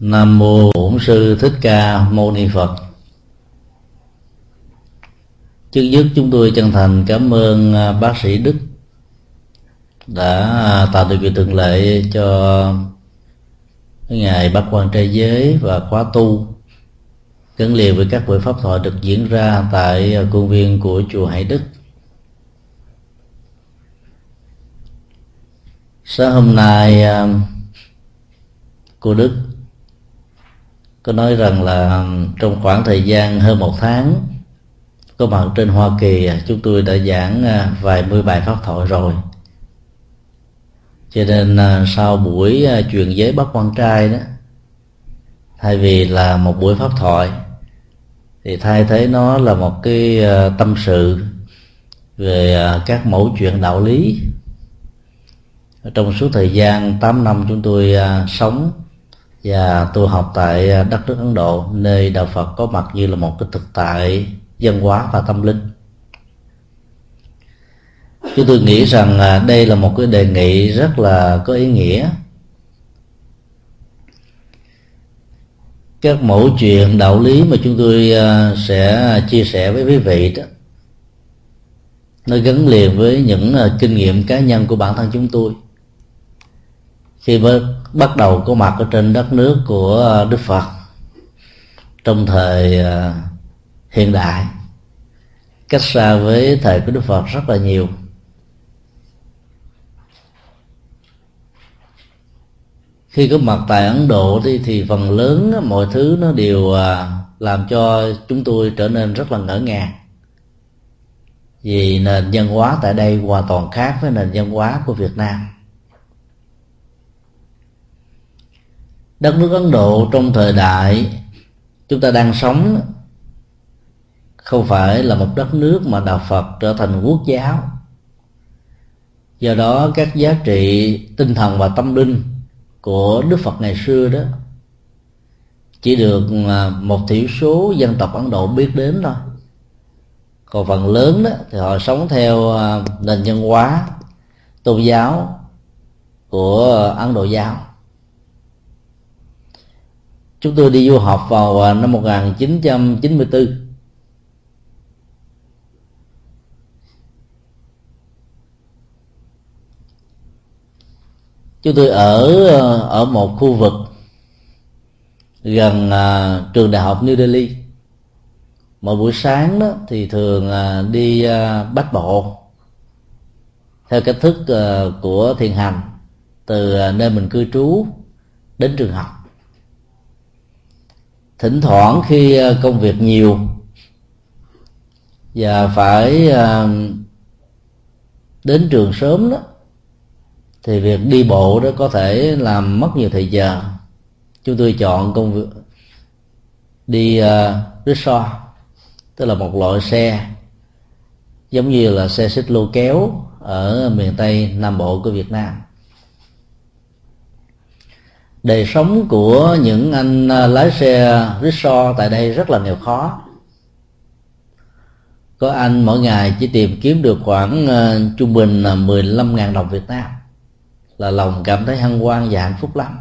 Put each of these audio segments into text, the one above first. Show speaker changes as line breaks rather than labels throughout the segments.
Nam mô Bổn sư Thích Ca Mâu Ni Phật. Trước nhất chúng tôi chân thành cảm ơn à, bác sĩ Đức đã à, tạo điều kiện thuận lợi cho ngày bác quan trai giới và khóa tu, gắn liền với các buổi pháp thoại được diễn ra tại à, công viên của chùa Hải Đức. Sáng hôm nay cô Đức có nói rằng là trong khoảng thời gian hơn một tháng, có mặt trên Hoa Kỳ à, chúng tôi đã giảng à, vài mươi bài pháp thoại rồi. Cho nên à, sau buổi truyền giới bắt quan trai đó, thay vì là một buổi pháp thoại, thì thay thế nó là một cái tâm sự về các mẫu chuyện đạo lý. Trong suốt thời gian 8 năm chúng tôi sống và tu học tại à, đất nước Ấn Độ, nơi đạo Phật có mặt như là một cái thực tại văn hóa và tâm linh. Chúng tôi nghĩ rằng à, đây là một cái đề nghị rất là có ý nghĩa. Các mẫu chuyện đạo lý mà chúng tôi à, sẽ chia sẻ với quý vị đó, nó gắn liền với những kinh nghiệm cá nhân của bản thân chúng tôi khi mới bắt đầu có mặt ở trên đất nước của Đức Phật trong thời à, hiện đại. Cách xa với thời của Đức Phật rất là nhiều. Khi có mặt tại Ấn Độ thì, thì phần lớn mọi thứ nó đều à, làm cho chúng tôi trở nên rất là ngỡ ngàng. Vì nền văn hóa tại đây hoàn toàn khác với nền văn hóa của Việt Nam. Đất nước Ấn Độ trong thời đại chúng ta đang sống không phải là một đất nước mà đạo Phật trở thành quốc giáo. Do đó các giá trị tinh thần và tâm linh của Đức Phật ngày xưa đó chỉ được à, một thiểu số dân tộc Ấn Độ biết đến thôi. Còn phần lớn đó thì họ sống theo à, nền văn hóa tôn giáo của Ấn Độ giáo chúng tôi đi du học vào à, năm 1994 chúng tôi ở à, ở một khu vực gần à, trường đại học New Delhi. Mỗi buổi sáng đó thì thường à, đi à, bách bộ theo cách thức à, của thiền hành từ à, nơi mình cư trú đến trường học thỉnh thoảng khi ờ, công việc nhiều. Và phải ờ, đến trường sớm đó thì việc đi bộ đó có thể làm mất nhiều thời giờ. Chúng tôi chọn công việc đi ờ, uh, rickshaw tức là một loại xe giống như là xe xích lô kéo ở miền tây nam bộ của việt nam đời sống của những anh à, lái xe rickshaw tại đây rất là nghèo khó. Có anh mỗi ngày chỉ tìm kiếm được khoảng uh, trung bình là 15.000 đồng Việt Nam. Là lòng cảm thấy hân hoan và hạnh phúc lắm.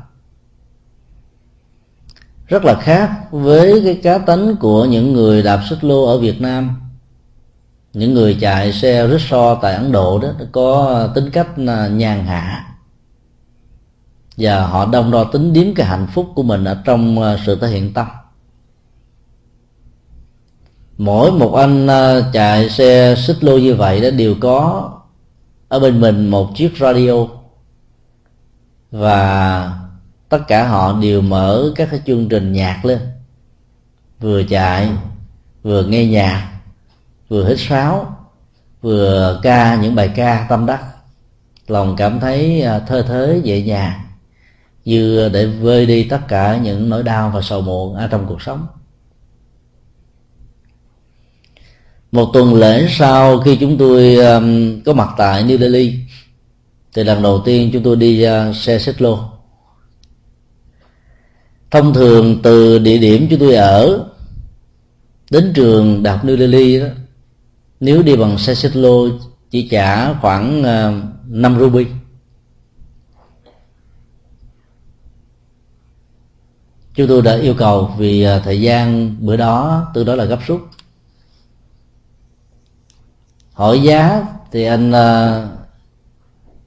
Rất là khác với cái cá tính của những người đạp xích lô ở Việt Nam. Những người chạy xe rickshaw tại Ấn Độ đó có tính cách à, nhàn hạ và họ đông đo tính điếm cái hạnh phúc của mình ở trong ờ, sự thể hiện tâm. Mỗi một anh ờ, chạy xe xích lô như vậy đó đều có ở bên mình một chiếc radio. Và tất cả họ đều mở các cái chương trình nhạc lên. Vừa chạy, vừa nghe nhạc, vừa hít sáo, vừa ca những bài ca tâm đắc. Lòng cảm thấy ờ, thơ thới dễ nhàng như để vơi đi tất cả những nỗi đau và sầu muộn ở trong cuộc sống. Một tuần lễ sau khi chúng tôi um, có mặt tại New Delhi thì lần đầu tiên chúng tôi đi uh, xe xích lô thông thường từ địa điểm chúng tôi ở đến trường đại học New Delhi đó nếu đi bằng xe xích lô chỉ trả khoảng uh, 5 ruby chúng tôi đã yêu cầu vì à, thời gian bữa đó tương đối là gấp rút. Hỏi giá thì anh à,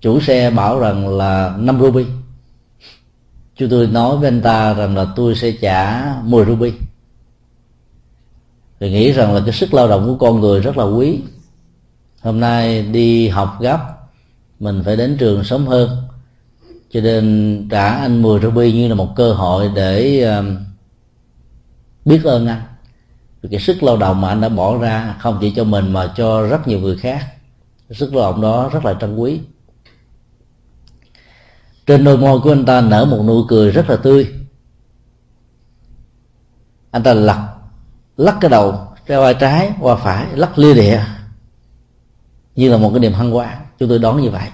chủ xe bảo rằng là 5 ruby chúng tôi nói với anh ta rằng là tôi sẽ trả 10 ruby thì nghĩ rằng là cái sức lao động của con người rất là quý. Hôm nay đi học gấp, mình phải đến trường sớm hơn cho nên trả anh 10 ruby như là một cơ hội để um, biết ơn anh. Vì cái sức lao động mà anh đã bỏ ra không chỉ cho mình mà cho rất nhiều người khác. Sức lao động đó rất là trân quý. Trên đôi môi của anh ta nở một nụ cười rất là tươi. Anh ta lật lắc cái đầu ra vai trái, qua phải, lắc lia địa như là một cái niềm hân hoan. Chúng tôi đón như vậy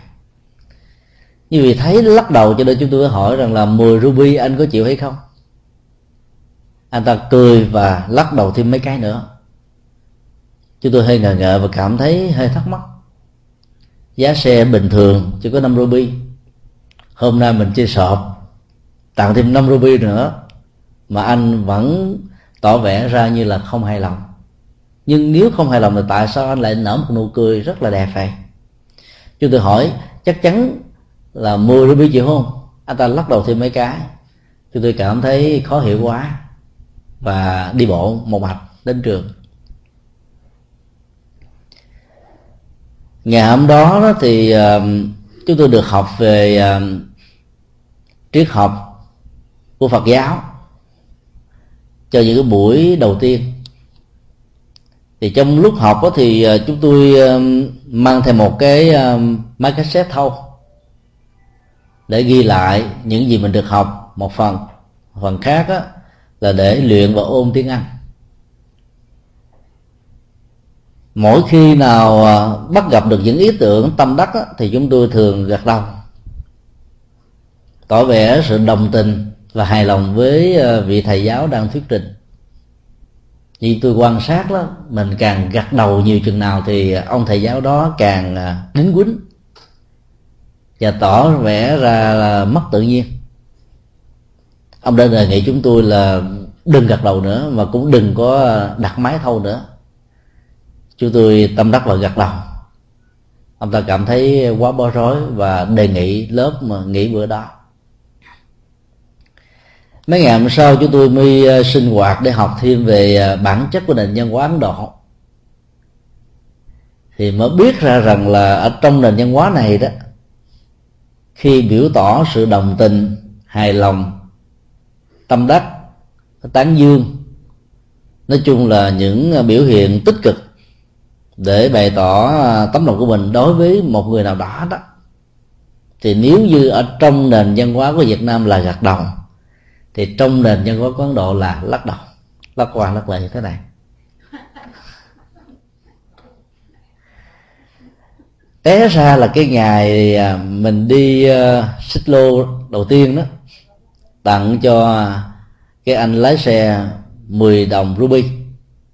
như vì thấy lắc đầu cho nên chúng tôi hỏi rằng là 10 ruby anh có chịu hay không? Anh ta cười và lắc đầu thêm mấy cái nữa. Chúng tôi hơi ngờ ngợ và cảm thấy hơi thắc mắc. Giá xe bình thường, chỉ có 5 ruby. Hôm nay mình chơi sọp, tặng thêm 5 ruby nữa, mà anh vẫn tỏ vẻ ra như là không hài lòng. Nhưng nếu không hài lòng thì tại sao anh lại nở một nụ cười rất là đẹp vậy? Chúng tôi hỏi, chắc chắn là mưa 10 biết chịu không? Anh ta lắc đầu thêm mấy cái. Chúng tôi cảm thấy khó hiểu quá. Và đi bộ một mạch đến trường. Ngày hôm đó, thì uh, chúng tôi được học về uh, triết học của Phật giáo. Cho những cái buổi đầu tiên. Thì trong lúc học đó thì uh, chúng tôi uh, mang theo một cái uh, máy cassette thâu để ghi lại những gì mình được học một phần. Phần khác á, là để luyện và ôn tiếng Anh. Mỗi khi nào à, bắt gặp được những ý tưởng tâm đắc á, thì chúng tôi thường gật đầu. Tỏ vẻ sự đồng tình và hài lòng với à, vị thầy giáo đang thuyết trình. Như tôi quan sát đó mình càng gật đầu nhiều chừng nào thì ông thầy giáo đó càng à, đính quýnh và tỏ vẻ ra là mất tự nhiên. Ông đã đề nghị chúng tôi là đừng gật đầu nữa, mà cũng đừng có đặt máy thâu nữa. Chúng tôi tâm đắc và gật đầu. Ông ta cảm thấy quá bối rối và đề nghị lớp mà nghỉ bữa đó. Mấy ngày hôm sau, chúng tôi mới ờ, sinh hoạt để học thêm về ờ, bản chất của nền nhân hóa ấn độ. Thì mới biết ra rằng là ở trong nền nhân hóa này đó khi biểu tỏ sự đồng tình, hài lòng, tâm đắc, tán dương. Nói chung là những biểu hiện tích cực để bày tỏ à, tấm lòng của mình đối với một người nào đó đó. Thì nếu như ở trong nền văn hóa của Việt Nam là gật đầu, thì trong nền văn hóa của Ấn Độ là lắc đầu, lắc qua lắc lại như thế này. Té ra là cái ngày à, mình đi uh, xích lô đầu tiên đó tặng cho cái anh lái xe 10 đồng ruby.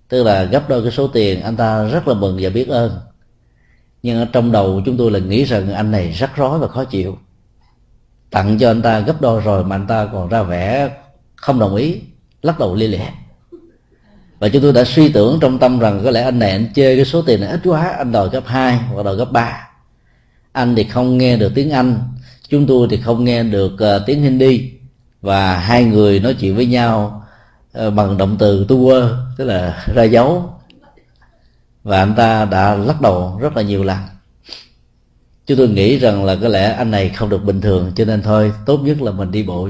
Tức là gấp đôi cái số tiền anh ta rất là mừng và biết ơn. Nhưng ở trong đầu chúng tôi là nghĩ rằng anh này rất rối và khó chịu. Tặng cho anh ta gấp đôi rồi mà anh ta còn ra vẻ không đồng ý lắc đầu lia lịa và chúng tôi đã suy tưởng trong tâm rằng có lẽ anh này anh chơi cái số tiền này ít quá anh đòi gấp hai hoặc đòi gấp ba. Anh thì không nghe được tiếng anh chúng tôi thì không nghe được uh, tiếng hindi. Và hai người nói chuyện với nhau uh, bằng động từ tu quơ tức là ra dấu. Và anh ta đã lắc đầu rất là nhiều lần. Chúng tôi nghĩ rằng là có lẽ anh này không được bình thường cho nên thôi tốt nhất là mình đi bộ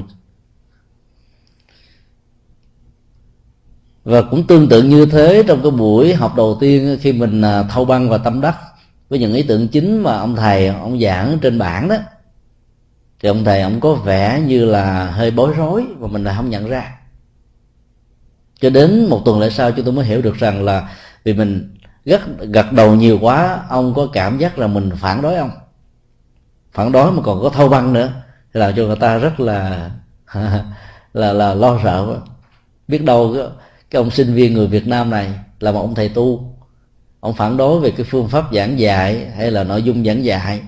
và cũng tương tự như thế trong cái buổi học đầu tiên khi mình à, thâu băng và tâm đắc với những ý tưởng chính mà ông thầy ông giảng trên bảng đó, thì ông thầy ông có vẻ như là hơi bối rối và mình là không nhận ra. Cho đến một tuần lễ sau, chúng tôi mới hiểu được rằng là vì mình gật gật đầu nhiều quá, ông có cảm giác là mình phản đối ông. Phản đối mà còn có thâu băng nữa, thì làm cho người ta rất là là là lo sợ biết đâu cái, ông sinh viên người Việt Nam này là một ông thầy tu. Ông phản đối về cái phương pháp giảng dạy hay là nội dung giảng dạy.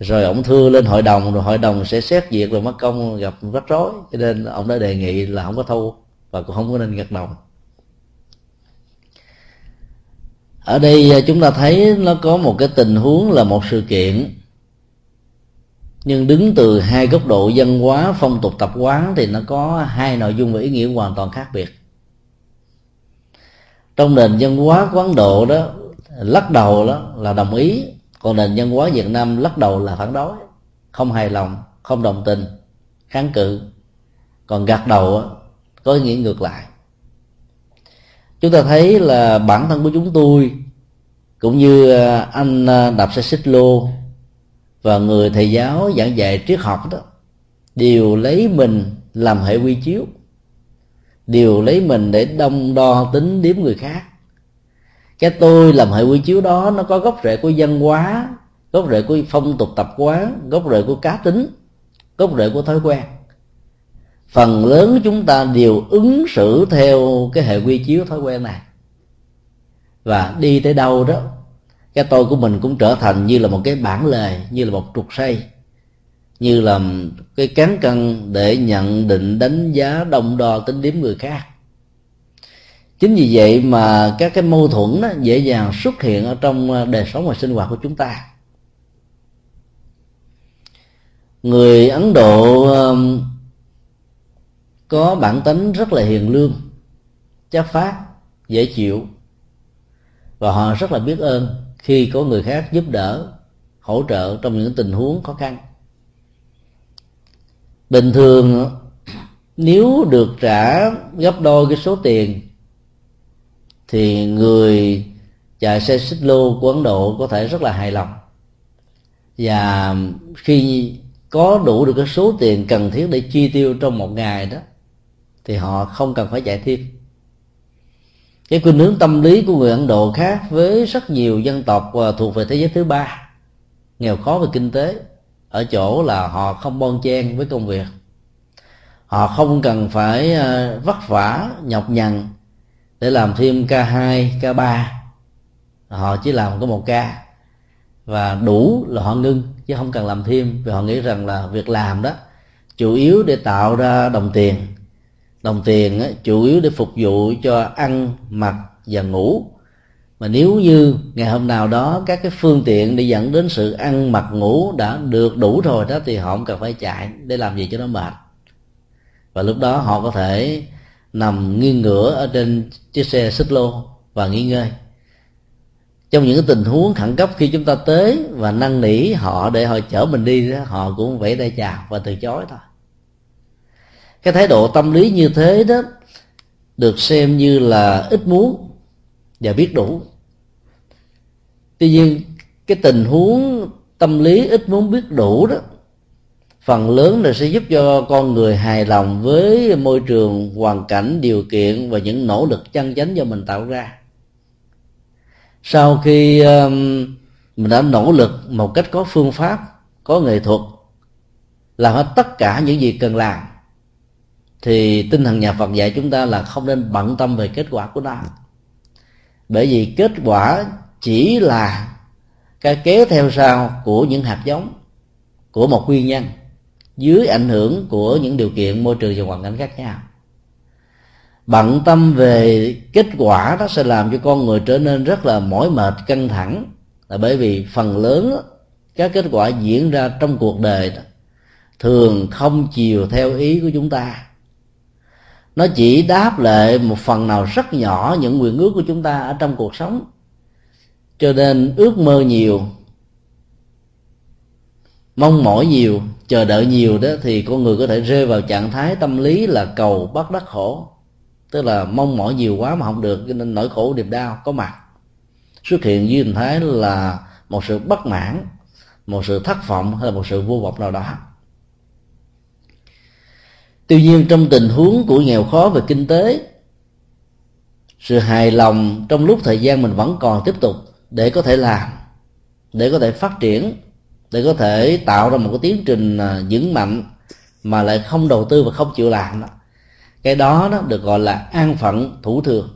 Rồi ông thưa lên hội đồng rồi hội đồng sẽ xét duyệt rồi mất công gặp rắc rối. Cho nên ông đã đề nghị là không có thu và cũng không có nên gật đầu. Ở đây à, chúng ta thấy nó có một cái tình huống là một sự kiện. Nhưng đứng từ hai góc độ văn hóa phong tục tập quán thì nó có hai nội dung và ý nghĩa hoàn toàn khác biệt trong nền văn hóa của ấn độ đó, lắc đầu đó là đồng ý. Còn nền văn hóa việt nam lắc đầu là phản đối. Không hài lòng, không đồng tình, kháng cự. Còn gật đầu có ý nghĩa ngược lại. Chúng ta thấy là bản thân của chúng tôi, cũng như à, anh à, đạp xe xích lô và người thầy giáo giảng dạy triết học đó, đều lấy mình làm hệ quy chiếu đều lấy mình để đông đo tính điếm người khác. Cái tôi làm hệ quy chiếu đó, nó có gốc rễ của văn hóa, gốc rễ của phong tục tập quán, gốc rễ của cá tính, gốc rễ của thói quen. Phần lớn chúng ta đều ứng xử theo cái hệ quy chiếu thói quen này. Và đi tới đâu đó, cái tôi của mình cũng trở thành như là một cái bản lề, như là một trục xây như là cái cán cân để nhận định đánh giá đồng đo tính điểm người khác. Chính vì vậy mà các cái mâu thuẫn đó dễ dàng xuất hiện ở trong à, đời sống và sinh hoạt của chúng ta. Người ấn độ có bản tính rất là hiền lương chất phát dễ chịu, và họ rất là biết ơn khi có người khác giúp đỡ, hỗ trợ trong những tình huống khó khăn bình thường, nếu được trả gấp đôi cái số tiền, thì người chạy xe xích lô của ấn độ có thể rất là hài lòng. Và khi có đủ được cái số tiền cần thiết để chi tiêu trong một ngày đó, thì họ không cần phải chạy thêm. Cái khuynh hướng tâm lý của người ấn độ khác với rất nhiều dân tộc à, thuộc về thế giới thứ ba, nghèo khó về kinh tế ở chỗ là họ không bon chen với công việc. Họ không cần phải ờ, vất vả, nhọc nhằn để làm thêm k 2 k 3 họ chỉ làm có một ca và đủ là họ ngưng, chứ không cần làm thêm vì họ nghĩ rằng là việc làm đó chủ yếu để tạo ra đồng tiền. Đồng tiền ấy chủ yếu để phục vụ cho ăn, mặc và ngủ mà nếu như ngày hôm nào đó các cái phương tiện để dẫn đến sự ăn mặc ngủ đã được đủ rồi đó, thì họ không cần phải chạy để làm gì cho nó mệt. Và lúc đó họ có thể nằm nghiêng ngửa ở trên chiếc xe xích lô và nghỉ ngơi. Trong những tình huống khẩn cấp khi chúng ta tới và năn nỉ họ để họ chở mình đi đó, họ cũng vẫy tay chào và từ chối thôi. Cái thái độ tâm lý như thế đó được xem như là ít muốn và biết đủ. Tuy nhiên cái tình huống tâm lý ít muốn biết đủ đó phần lớn là sẽ giúp cho con người hài lòng với môi trường hoàn cảnh điều kiện và những nỗ lực chân chánh do mình tạo ra. Sau khi um, mình đã nỗ lực một cách có phương pháp có nghệ thuật làm hết tất cả những gì cần làm thì tinh thần nhà Phật dạy chúng ta là không nên bận tâm về kết quả của nó bởi vì kết quả chỉ là cái kéo theo sau của những hạt giống của một nguyên nhân dưới ảnh hưởng của những điều kiện môi trường và hoàn cảnh khác nhau. Bận tâm về kết quả nó sẽ làm cho con người trở nên rất là mỏi mệt căng thẳng. Là bởi vì phần lớn các kết quả diễn ra trong cuộc đời đó, thường không chiều theo ý của chúng ta nó chỉ đáp lại một phần nào rất nhỏ những nguyện ước của chúng ta ở trong cuộc sống. Cho nên ước mơ nhiều, mong mỏi nhiều, chờ đợi nhiều đó thì con người có thể rơi vào trạng thái tâm lý là cầu bắt đắc khổ. Tức là mong mỏi nhiều quá mà không được, cho nên nỗi khổ niềm đau có mặt. Xuất hiện dưới hình thái là một sự bất mãn, một sự thất vọng hay là một sự vô vọng nào đó tuy nhiên trong tình huống của nghèo khó về kinh tế sự hài lòng trong lúc thời gian mình vẫn còn tiếp tục để có thể làm để có thể phát triển để có thể tạo ra một cái tiến trình à, vững mạnh mà lại không đầu tư và không chịu làm đó cái đó, đó được gọi là an phận thủ thường.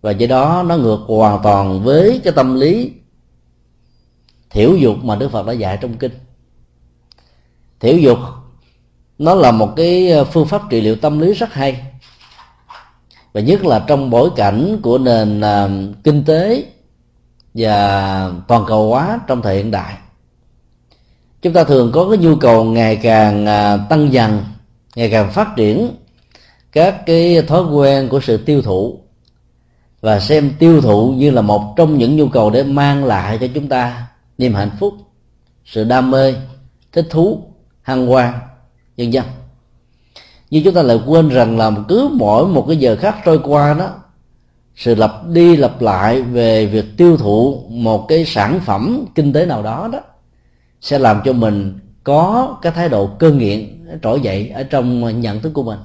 Và do đó nó ngược hoàn toàn với cái tâm lý thiểu dục mà đức phật đã dạy trong kinh. Thiểu dục nó là một cái ờ, phương pháp trị liệu tâm lý rất hay. Và nhất là trong bối cảnh của nền uh, kinh tế và toàn cầu hóa trong thời hiện đại. Chúng ta thường có cái nhu cầu ngày càng uh, tăng dần ngày càng phát triển các cái thói quen của sự tiêu thụ. Và xem tiêu thụ như là một trong những nhu cầu để mang lại cho chúng ta niềm hạnh phúc sự đam mê thích thú hăng hoan nhân dân. Nhưng chúng ta lại quên rằng là cứ mỗi một cái giờ khác trôi qua đó, sự lặp đi lặp lại về việc tiêu thụ một cái sản phẩm kinh tế nào đó đó, sẽ làm cho mình có cái thái độ cơ nghiện, trỗi dậy ở trong nhận thức của mình.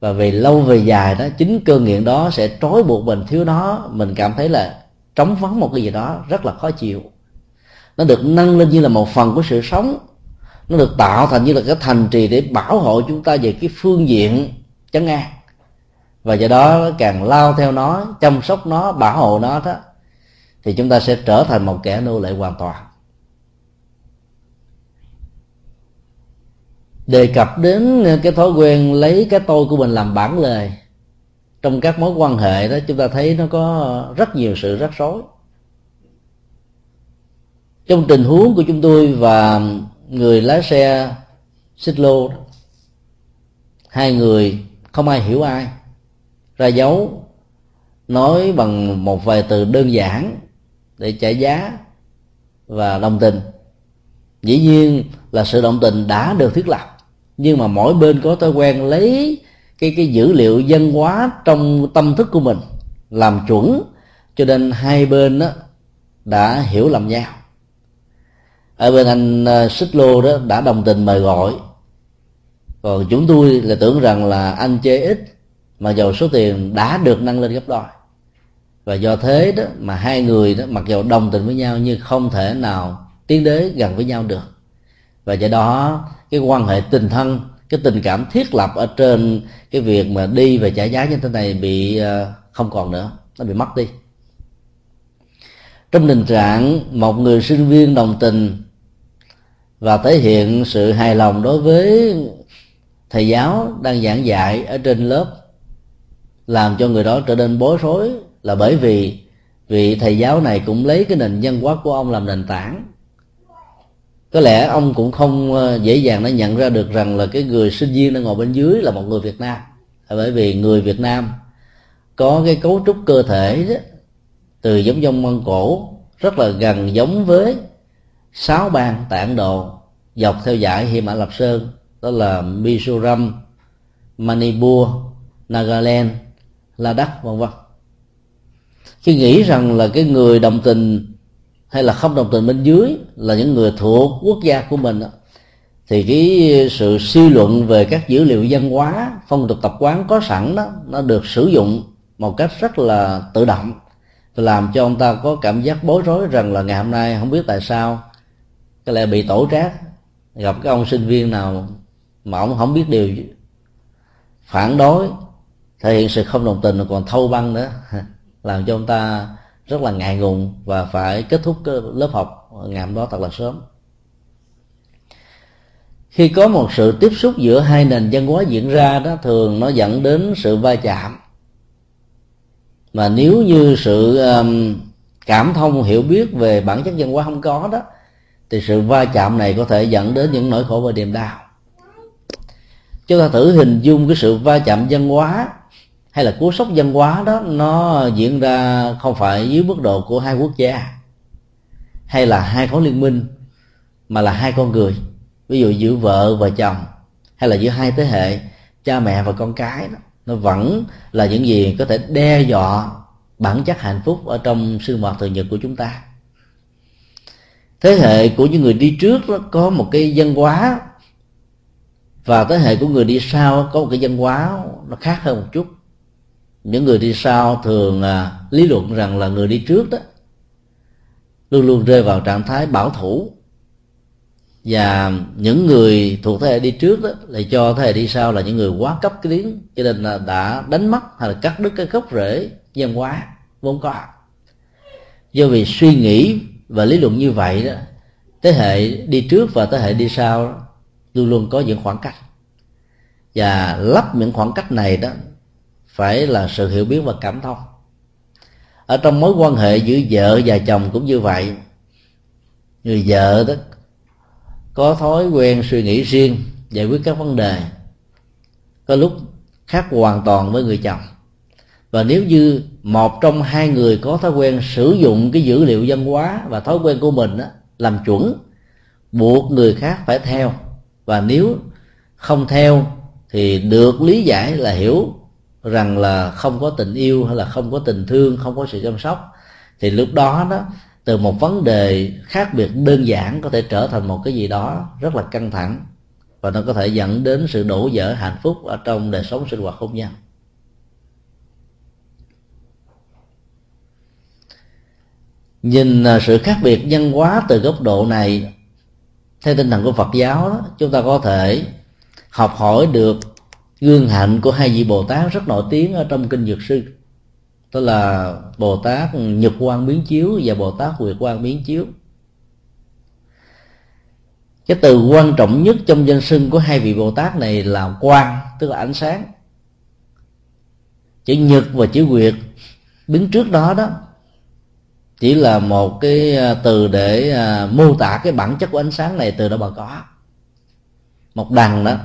Và về lâu về dài đó, chính cơ nghiện đó sẽ trói buộc mình, thiếu nó mình cảm thấy là trống vắng một cái gì đó rất là khó chịu. Nó được nâng lên như là một phần của sự sống nó được tạo thành như là cái thành trì để bảo hộ chúng ta về cái phương diện chấn an. Và do đó càng lao theo nó, chăm sóc nó, bảo hộ nó đó, thì chúng ta sẽ trở thành một kẻ nô lệ hoàn toàn. Đề cập đến cái thói quen lấy cái tôi của mình làm bản lề, trong các mối quan hệ đó chúng ta thấy nó có rất nhiều sự rắc rối. Trong tình huống của chúng tôi và người lái xe xích lô hai người, không ai hiểu ai. Ra dấu, nói bằng một vài từ đơn giản để trả giá và đồng tình. Dĩ nhiên là sự đồng tình đã được thiết lập, nhưng mà mỗi bên có thói quen lấy cái cái dữ liệu dân hóa trong tâm thức của mình làm chuẩn, cho nên hai bên đó đã hiểu lầm nhau ở bên anh ờ, xích lô đó đã đồng tình mời gọi. Còn chúng tôi là tưởng rằng là anh chê ít, mà dầu số tiền đã được nâng lên gấp đôi. Và do thế đó mà hai người đó mặc dầu đồng tình với nhau nhưng không thể nào tiến đến gần với nhau được. Và do đó, cái quan hệ tình thân, cái tình cảm thiết lập ở trên cái việc mà đi và trả giá như thế này bị ờ, không còn nữa. Nó bị mất đi. Trong tình trạng một người sinh viên đồng tình và thể hiện sự hài lòng đối với thầy giáo đang giảng dạy ở trên lớp làm cho người đó trở nên bối rối là bởi vì vị thầy giáo này cũng lấy cái nền văn hóa của ông làm nền tảng. Có lẽ ông cũng không ờ, dễ dàng đã nhận ra được rằng là cái người sinh viên đang ngồi bên dưới là một người Việt Nam. Bởi vì người Việt Nam có cái cấu trúc cơ thể đó, từ giống dông mông cổ rất là gần giống với sáu bang tại Ấn Độ dọc theo dải Hy Mã Lập Sơn đó là Mizoram, Manipur, Nagaland, Ladakh vân vân. Khi nghĩ rằng là cái người đồng tình hay là không đồng tình bên dưới là những người thuộc quốc gia của mình đó, thì cái sự suy luận về các dữ liệu văn hóa phong tục tập quán có sẵn đó nó được sử dụng một cách rất là tự động làm cho ông ta có cảm giác bối rối rằng là ngày hôm nay không biết tại sao cái lẽ bị tổ trác gặp cái ông sinh viên nào mà ông không biết điều gì. phản đối thể hiện sự không đồng tình còn thâu băng nữa làm cho ông ta rất là ngại ngùng và phải kết thúc cái lớp học ngày hôm đó thật là sớm khi có một sự tiếp xúc giữa hai nền văn hóa diễn ra đó thường nó dẫn đến sự va chạm mà nếu như sự um, cảm thông hiểu biết về bản chất văn hóa không có đó thì sự va chạm này có thể dẫn đến những nỗi khổ và niềm đau. Chúng ta thử hình dung cái sự va chạm văn hóa hay là cú sốc văn hóa đó, nó diễn ra không phải dưới mức độ của hai quốc gia hay là hai khối liên minh, mà là hai con người. Ví dụ giữa vợ và chồng hay là giữa hai thế hệ, cha mẹ và con cái đó. Nó vẫn là những gì có thể đe dọa bản chất hạnh phúc ở trong sinh hoạt thường nhật của chúng ta thế hệ của những người đi trước nó có một cái văn hóa và thế hệ của người đi sau có một cái văn hóa nó khác hơn một chút. Những người đi sau thường à, lý luận rằng là người đi trước đó luôn luôn rơi vào trạng thái bảo thủ. Và những người thuộc thế hệ đi trước đó lại cho thế hệ đi sau là những người quá cấp tiến cho nên là đã đánh mất hay là cắt đứt cái gốc rễ văn hóa vốn có. Do vì suy nghĩ và lý luận như vậy đó, thế hệ đi trước và thế hệ đi sau, luôn luôn có những khoảng cách. Và lắp những khoảng cách này đó, phải là sự hiểu biết và cảm thông. Ở trong mối quan hệ giữa vợ và chồng cũng như vậy. Người vợ đó có thói quen suy nghĩ riêng, giải quyết các vấn đề, có lúc khác hoàn toàn với người chồng. Và nếu như một trong hai người có thói quen sử dụng cái dữ liệu văn hóa và thói quen của mình đó, làm chuẩn buộc người khác phải theo. Và nếu không theo thì được lý giải là hiểu rằng là không có tình yêu hay là không có tình thương không có sự chăm sóc. Thì lúc đó đó từ một vấn đề khác biệt đơn giản có thể trở thành một cái gì đó rất là căng thẳng và nó có thể dẫn đến sự đổ vỡ hạnh phúc ở trong đời sống sinh hoạt hôn nhân nhìn à, sự khác biệt nhân hóa từ góc độ này theo tinh thần của phật giáo đó, chúng ta có thể học hỏi được gương hạnh của hai vị bồ tát rất nổi tiếng ở trong kinh dược sư. Đó là bồ tát nhật quan biến chiếu và bồ tát nguyệt quan biến chiếu. Cái từ quan trọng nhất trong danh xưng của hai vị bồ tát này là quang tức là ánh sáng. Chữ nhật và chữ nguyệt đứng trước đó đó chỉ là một cái à, từ để à, mô tả cái bản chất của ánh sáng này từ đó mà có. Một đằng đó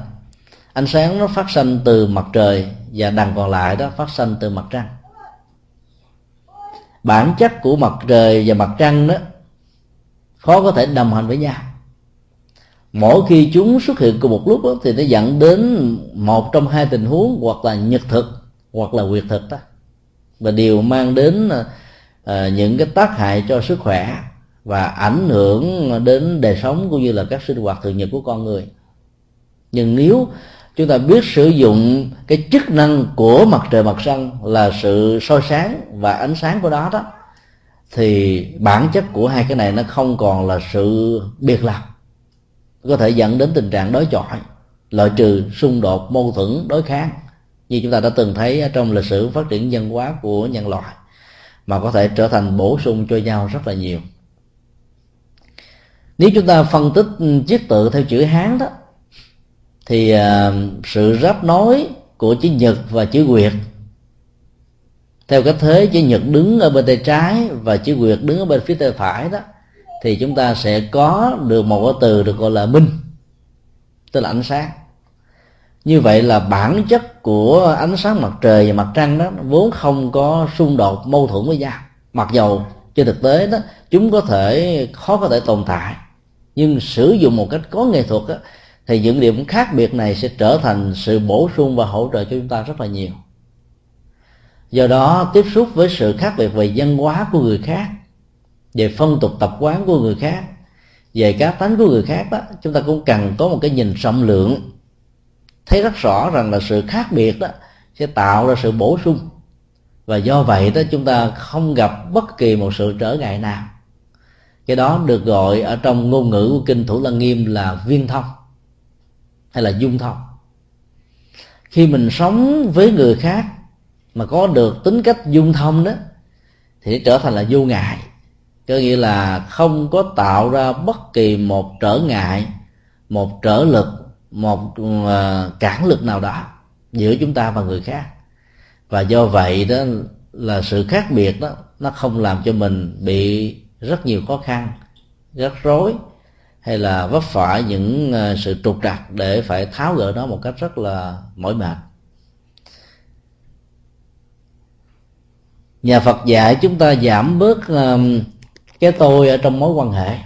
ánh sáng nó phát sinh từ mặt trời và đằng còn lại đó phát sinh từ mặt trăng. Bản chất của mặt trời và mặt trăng đó khó có thể đồng hành với nhau. Mỗi khi chúng xuất hiện cùng một lúc đó, thì nó dẫn đến một trong hai tình huống hoặc là nhật thực hoặc là quyệt thực đó. Và đều mang đến à, Ờ, những cái tác hại cho sức khỏe và ảnh hưởng đến đời sống cũng như là các sinh hoạt thường nhật của con người. Nhưng nếu chúng ta biết sử dụng cái chức năng của mặt trời mặt trăng là sự soi sáng và ánh sáng của đó đó, thì bản chất của hai cái này nó không còn là sự biệt lập, có thể dẫn đến tình trạng đối chọi, loại trừ xung đột, mâu thuẫn, đối kháng như chúng ta đã từng thấy trong lịch sử phát triển văn hóa của nhân loại mà có thể trở thành bổ sung cho nhau rất là nhiều. Nếu chúng ta phân tích chiếc tự theo chữ hán đó, thì à, sự ráp nối của chữ nhật và chữ nguyệt, theo cái thế chữ nhật đứng ở bên tay trái và chữ nguyệt đứng ở bên phía tay phải đó, thì chúng ta sẽ có được một cái từ được gọi là minh, tức là ánh sáng như vậy là bản chất của ánh sáng mặt trời và mặt trăng đó vốn không có xung đột mâu thuẫn với nhau. Mặc dầu trên thực tế đó chúng có thể khó có thể tồn tại. Nhưng sử dụng một cách có nghệ thuật đó, thì những điểm khác biệt này sẽ trở thành sự bổ sung và hỗ trợ cho chúng ta rất là nhiều. Do đó tiếp xúc với sự khác biệt về văn hóa của người khác về phong tục tập quán của người khác về cá tánh của người khác đó chúng ta cũng cần có một cái nhìn rộng lượng thấy rất rõ rằng là sự khác biệt đó sẽ tạo ra sự bổ sung. Và do vậy đó chúng ta không gặp bất kỳ một sự trở ngại nào. Cái đó được gọi ở trong ngôn ngữ của kinh thủ lăng nghiêm là viên thông hay là dung thông. Khi mình sống với người khác mà có được tính cách dung thông đó, thì trở thành là vô ngại. Có nghĩa là không có tạo ra bất kỳ một trở ngại, một trở lực một ờ, cản lực nào đó giữa chúng ta và người khác. Và do vậy đó là sự khác biệt đó, nó không làm cho mình bị rất nhiều khó khăn rất rối, hay là vấp phải những ờ, sự trục trặc để phải tháo gỡ nó một cách rất là mỏi mệt. Nhà Phật dạy chúng ta giảm bớt ờ, cái tôi ở trong mối quan hệ,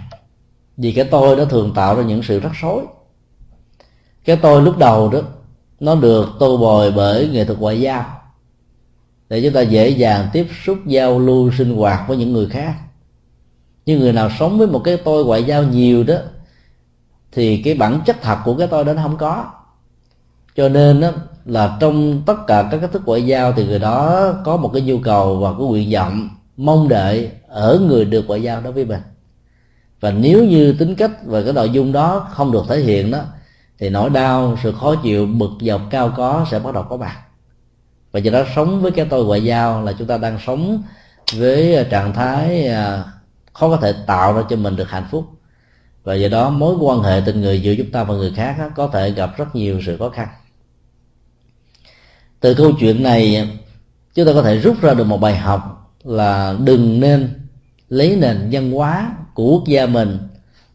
vì cái tôi nó thường tạo ra những sự rắc rối cái tôi lúc đầu đó nó được tô bồi bởi nghệ thuật ngoại giao. Để chúng ta dễ dàng tiếp xúc giao lưu sinh hoạt với những người khác. Nhưng người nào sống với một cái tôi ngoại giao nhiều đó thì cái bản chất thật của cái tôi đó nó không có. Cho nên đó, là trong tất cả các cách thức ngoại giao thì người đó có một cái nhu cầu và cái nguyện vọng mong đợi ở người được ngoại giao đó với mình. Và nếu như tính cách và cái nội dung đó không được thể hiện đó thì nỗi đau, sự khó chịu, bực dọc, cao có sẽ bắt đầu có mặt. Và do đó sống với cái tôi ngoại giao là chúng ta đang sống với à, trạng thái à, khó có thể tạo ra cho mình được hạnh phúc. Và do đó mối quan hệ tình người giữa chúng ta và người khác có thể gặp rất nhiều sự khó khăn. Từ câu chuyện này, chúng ta có thể rút ra được một bài học là đừng nên lấy nền văn hóa của quốc gia mình,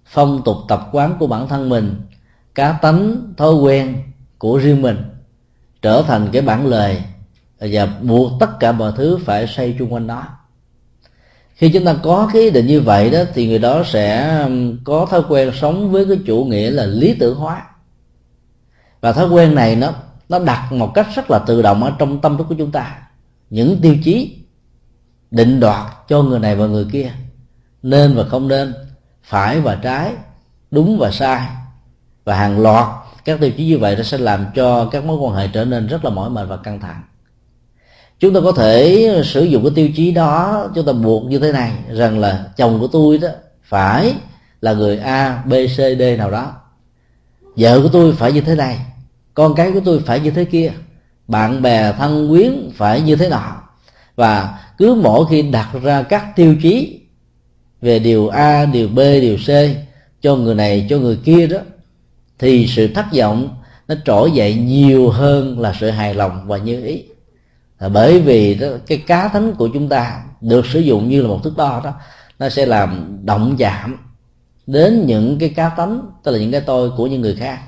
phong tục tập quán của bản thân mình cá tánh, thói quen của riêng mình trở thành cái bản lời và buộc tất cả mọi thứ phải xoay chung quanh nó. Khi chúng ta có cái ý định như vậy đó, thì người đó sẽ um, có thói quen sống với cái chủ nghĩa là lý tưởng hóa. Và thói quen này nó nó đặt một cách rất là tự động ở trong tâm thức của chúng ta. Những tiêu chí định đoạt cho người này và người kia, nên và không nên, phải và trái, đúng và sai và hàng loạt các tiêu chí như vậy nó sẽ làm cho các mối quan hệ trở nên rất là mỏi mệt và căng thẳng. Chúng ta có thể sử dụng cái tiêu chí đó, chúng ta buộc như thế này, rằng là chồng của tôi đó phải là người a, b, c, d nào đó. Vợ của tôi phải như thế này, con cái của tôi phải như thế kia, bạn bè thân quyến phải như thế nào và cứ mỗi khi đặt ra các tiêu chí về điều a, điều b, điều c cho người này, cho người kia đó thì sự thất vọng nó trỗi dậy nhiều hơn là sự hài lòng và như ý. Là bởi vì đó, cái cá thánh của chúng ta được sử dụng như là một thước đo đó nó sẽ làm động chạm đến những cái cá tính tức là những cái tôi của những người khác.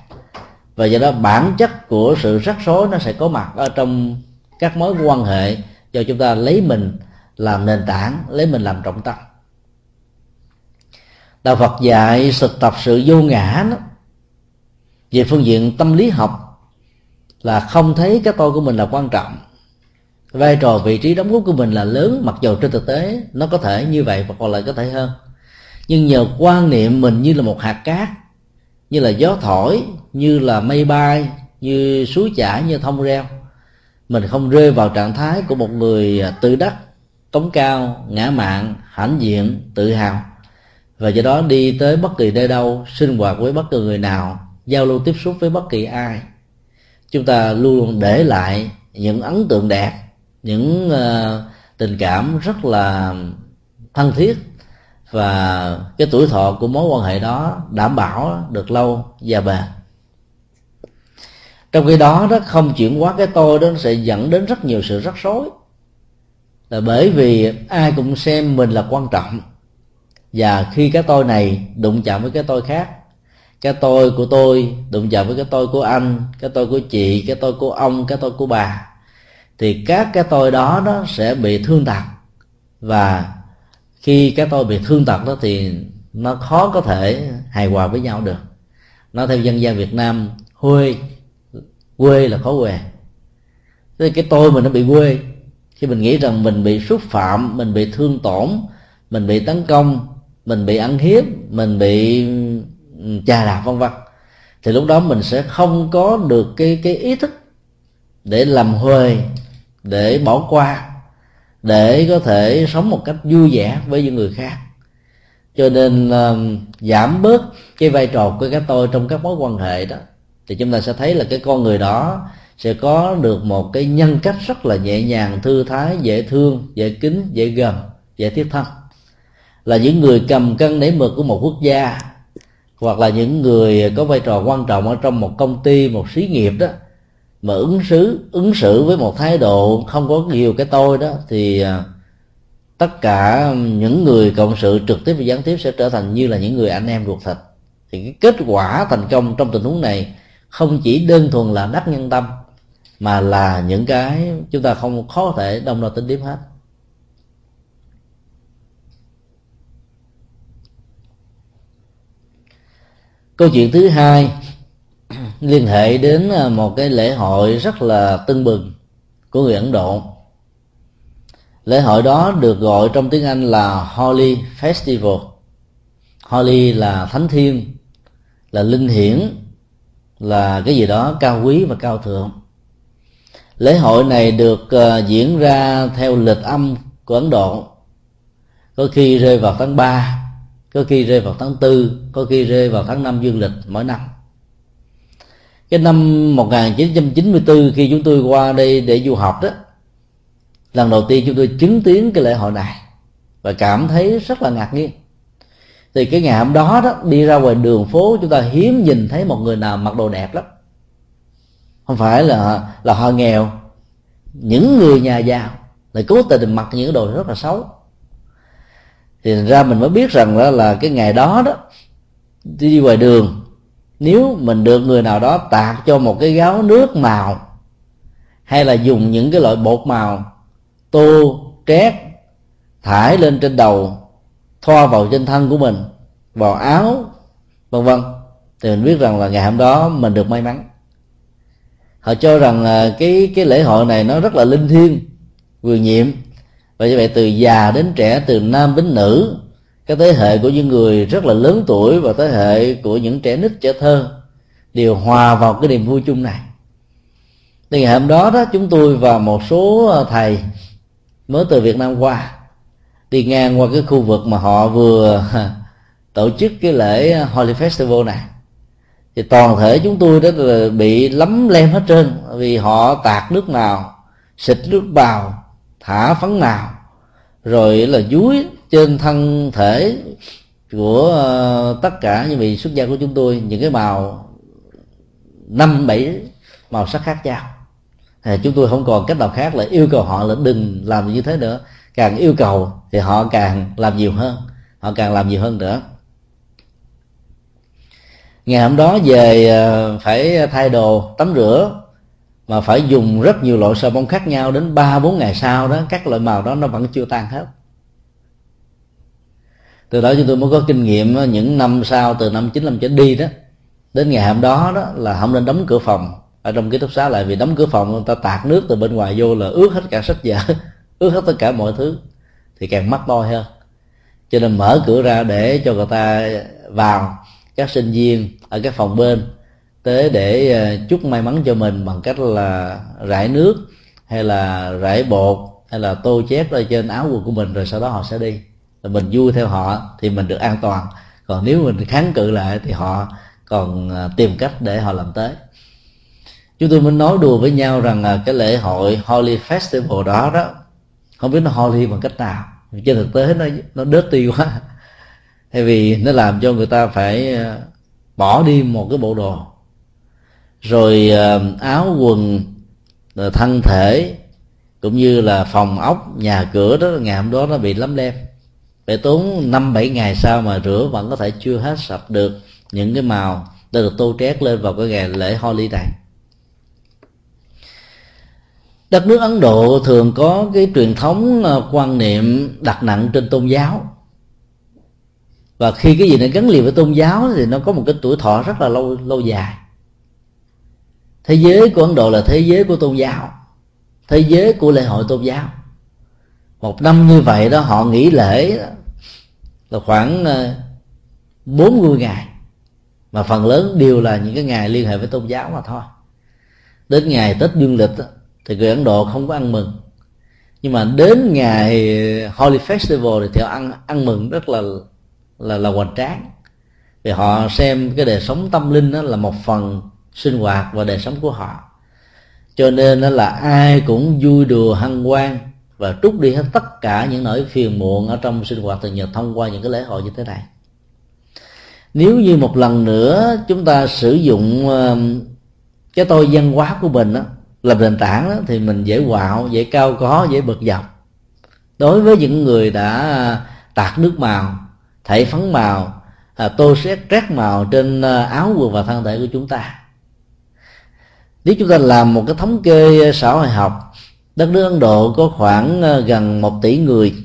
Và do đó bản chất của sự rắc rối nó sẽ có mặt ở trong các mối quan hệ do chúng ta lấy mình làm nền tảng lấy mình làm trọng tâm. Đạo phật dạy thực tập sự vô ngã đó, về phương diện tâm lý học là không thấy cái tôi của mình là quan trọng. Vai trò vị trí đóng góp của mình là lớn, mặc dù trên thực tế nó có thể như vậy và còn lại có thể hơn. Nhưng nhờ quan niệm mình như là một hạt cát, như là gió thổi, như là mây bay, như suối chảy, như thông reo, mình không rơi vào trạng thái của một người tự đắc cống cao, ngã mạn, hãnh diện, tự hào. Và do đó đi tới bất kỳ nơi đâu, sinh hoạt với bất kỳ người nào giao lưu tiếp xúc với bất kỳ ai. Chúng ta luôn luôn để lại những ấn tượng đẹp những uh, tình cảm rất là thân thiết và cái tuổi thọ của mối quan hệ đó đảm bảo được lâu và bền. Trong khi đó đó không chuyển hóa cái tôi đó sẽ dẫn đến rất nhiều sự rắc rối. Là bởi vì ai cũng xem mình là quan trọng và khi cái tôi này đụng chạm với cái tôi khác cái tôi của tôi đụng chạm với cái tôi của anh, cái tôi của chị, cái tôi của ông, cái tôi của bà, thì các cái tôi đó nó sẽ bị thương tật. Và khi cái tôi bị thương tật đó thì nó khó có thể hài hòa với nhau được. Nó theo dân gian việt nam, huê, quê là khó quê thế cái tôi mình nó bị quê. Khi mình nghĩ rằng mình bị xúc phạm, mình bị thương tổn, mình bị tấn công, mình bị ăn hiếp, mình bị chà đạp vân vân. Thì lúc đó mình sẽ không có được cái cái ý thức để làm huề để bỏ qua để có thể sống một cách vui vẻ với những người khác. Cho nên uh, giảm bớt cái vai trò của cái tôi trong các mối quan hệ đó thì chúng ta sẽ thấy là cái con người đó sẽ có được một cái nhân cách rất là nhẹ nhàng thư thái dễ thương dễ kính dễ gần dễ thiết thân. Là những người cầm cân nảy mực của một quốc gia hoặc là những người có vai trò quan trọng ở trong một công ty, một xí nghiệp đó, mà ứng xử ứng xử với một thái độ không có nhiều cái tôi đó, thì à, tất cả những người cộng sự trực tiếp và gián tiếp sẽ trở thành như là những người anh em ruột thịt. Thì cái kết quả thành công trong tình huống này không chỉ đơn thuần là đắc nhân tâm, mà là những cái chúng ta không khó thể đông đo tính điểm hết. Câu chuyện thứ hai liên hệ đến à, một cái lễ hội rất là tưng bừng của người ấn độ. Lễ hội đó được gọi trong tiếng anh là Holy Festival. Holy là thánh thiên là linh hiển là cái gì đó cao quý và cao thượng. Lễ hội này được uh, diễn ra theo lịch âm của ấn độ. Có khi rơi vào tháng 3 có khi rơi vào tháng tư, có khi rơi vào tháng năm dương lịch mỗi năm. Cái năm 1994 khi chúng tôi qua đây để du học đó, lần đầu tiên chúng tôi chứng kiến cái lễ hội này và cảm thấy rất là ngạc nhiên. Thì cái ngày hôm đó đó, đi ra ngoài đường phố, chúng ta hiếm nhìn thấy một người nào mặc đồ đẹp lắm. Không phải là là họ nghèo, những người nhà giàu lại cố tình mặc những đồ rất là xấu thì ra mình mới biết rằng đó là cái ngày đó đó, đi ngoài đường, nếu mình được người nào đó tạt cho một cái gáo nước màu, hay là dùng những cái loại bột màu, tô, trét, thải lên trên đầu, thoa vào trên thân của mình, vào áo, vân vân, thì mình biết rằng là ngày hôm đó mình được may mắn. Họ cho rằng là cái cái lễ hội này nó rất là linh thiêng quyền nhiệm và như vậy từ già đến trẻ, từ nam đến nữ, cái thế hệ của những người rất là lớn tuổi và thế hệ của những trẻ nít, trẻ thơ đều hòa vào cái niềm vui chung này. Thì ngày hôm đó đó, chúng tôi và một số ờ, thầy mới từ Việt Nam qua, đi ngang qua cái khu vực mà họ vừa ờ, tổ chức cái lễ Holy Festival này. Thì toàn thể chúng tôi đó là bị lấm lem hết trơn, vì họ tạt nước nào, xịt nước vào hả phấn nào. Rồi là dúi trên thân thể của ờ, tất cả những vị xuất gia của chúng tôi, những cái màu năm, bảy màu sắc khác nhau. Thì chúng tôi không còn cách nào khác là yêu cầu họ là đừng làm như thế nữa. Càng yêu cầu thì họ càng làm nhiều hơn, họ càng làm nhiều hơn nữa. Ngày hôm đó về ờ, phải thay đồ tắm rửa mà phải dùng rất nhiều loại sờ bông khác nhau đến ba, bốn ngày sau đó, các loại màu đó nó vẫn chưa tan hết. Từ đó chúng tôi mới có kinh nghiệm, những năm sau, từ năm chín năm trở đi đó, đến ngày hôm đó đó là không nên đóng cửa phòng. Ở trong ký túc xá lại vì đóng cửa phòng, người ta tạt nước từ bên ngoài vô là ướt hết cả sách vở, ướt hết tất cả mọi thứ, thì càng mắc to hơn. Cho nên mở cửa ra để cho người ta vào, các sinh viên ở các phòng bên tới để ờ, chúc may mắn cho mình bằng cách là rải nước hay là rải bột hay là tô chét lên trên áo quần của mình rồi sau đó họ sẽ đi. Rồi mình vui theo họ thì mình được an toàn. Còn nếu mình kháng cự lại thì họ còn ờ, tìm cách để họ làm tới. Chúng tôi mới nói đùa với nhau rằng ờ, cái lễ hội Holy Festival đó đó, không biết nó holy bằng cách nào trên thực tế nó nó dirty quá. Tại vì nó làm cho người ta phải bỏ đi một cái bộ đồ rồi ờ, áo quần ờ, thân thể, cũng như là phòng ốc, nhà cửa đó, ngày hôm đó nó bị lấm lem. Phải tốn năm, bảy ngày sau mà rửa vẫn có thể chưa hết sạch được những cái màu. Đã được tô trét lên vào cái ngày lễ Holi này đất nước Ấn Độ thường có cái truyền thống ờ, quan niệm đặt nặng trên tôn giáo. Và khi cái gì nó gắn liền với tôn giáo thì nó có một cái tuổi thọ rất là lâu lâu dài thế giới của ấn độ là thế giới của tôn giáo. Thế giới của lễ hội tôn giáo. Một năm như vậy đó họ nghỉ lễ đó, là khoảng ờ, 40 ngày. Mà phần lớn đều là những cái ngày liên hệ với tôn giáo mà thôi. Đến ngày tết dương lịch đó, thì người ấn độ không có ăn mừng. Nhưng mà đến ngày holy festival thì họ ăn ăn mừng rất là là là hoành tráng. Vì họ xem cái đời sống tâm linh đó là một phần sinh hoạt và đời sống của họ. Cho nên là ai cũng vui đùa hăng hoan và trút đi hết tất cả những nỗi phiền muộn ở trong sinh hoạt thường nhật thông qua những cái lễ hội như thế này. Nếu như một lần nữa chúng ta sử dụng cái tôi văn hóa của mình đó, làm nền tảng đó, thì mình dễ quạo dễ cao có dễ bực dọc. Đối với những người đã à, tạt nước màu thảy phấn màu à, tô xét trát màu trên à, áo quần và thân thể của chúng ta nếu chúng ta làm một cái thống kê xã hội học. Đất nước ấn độ có khoảng ờ, gần một tỷ người.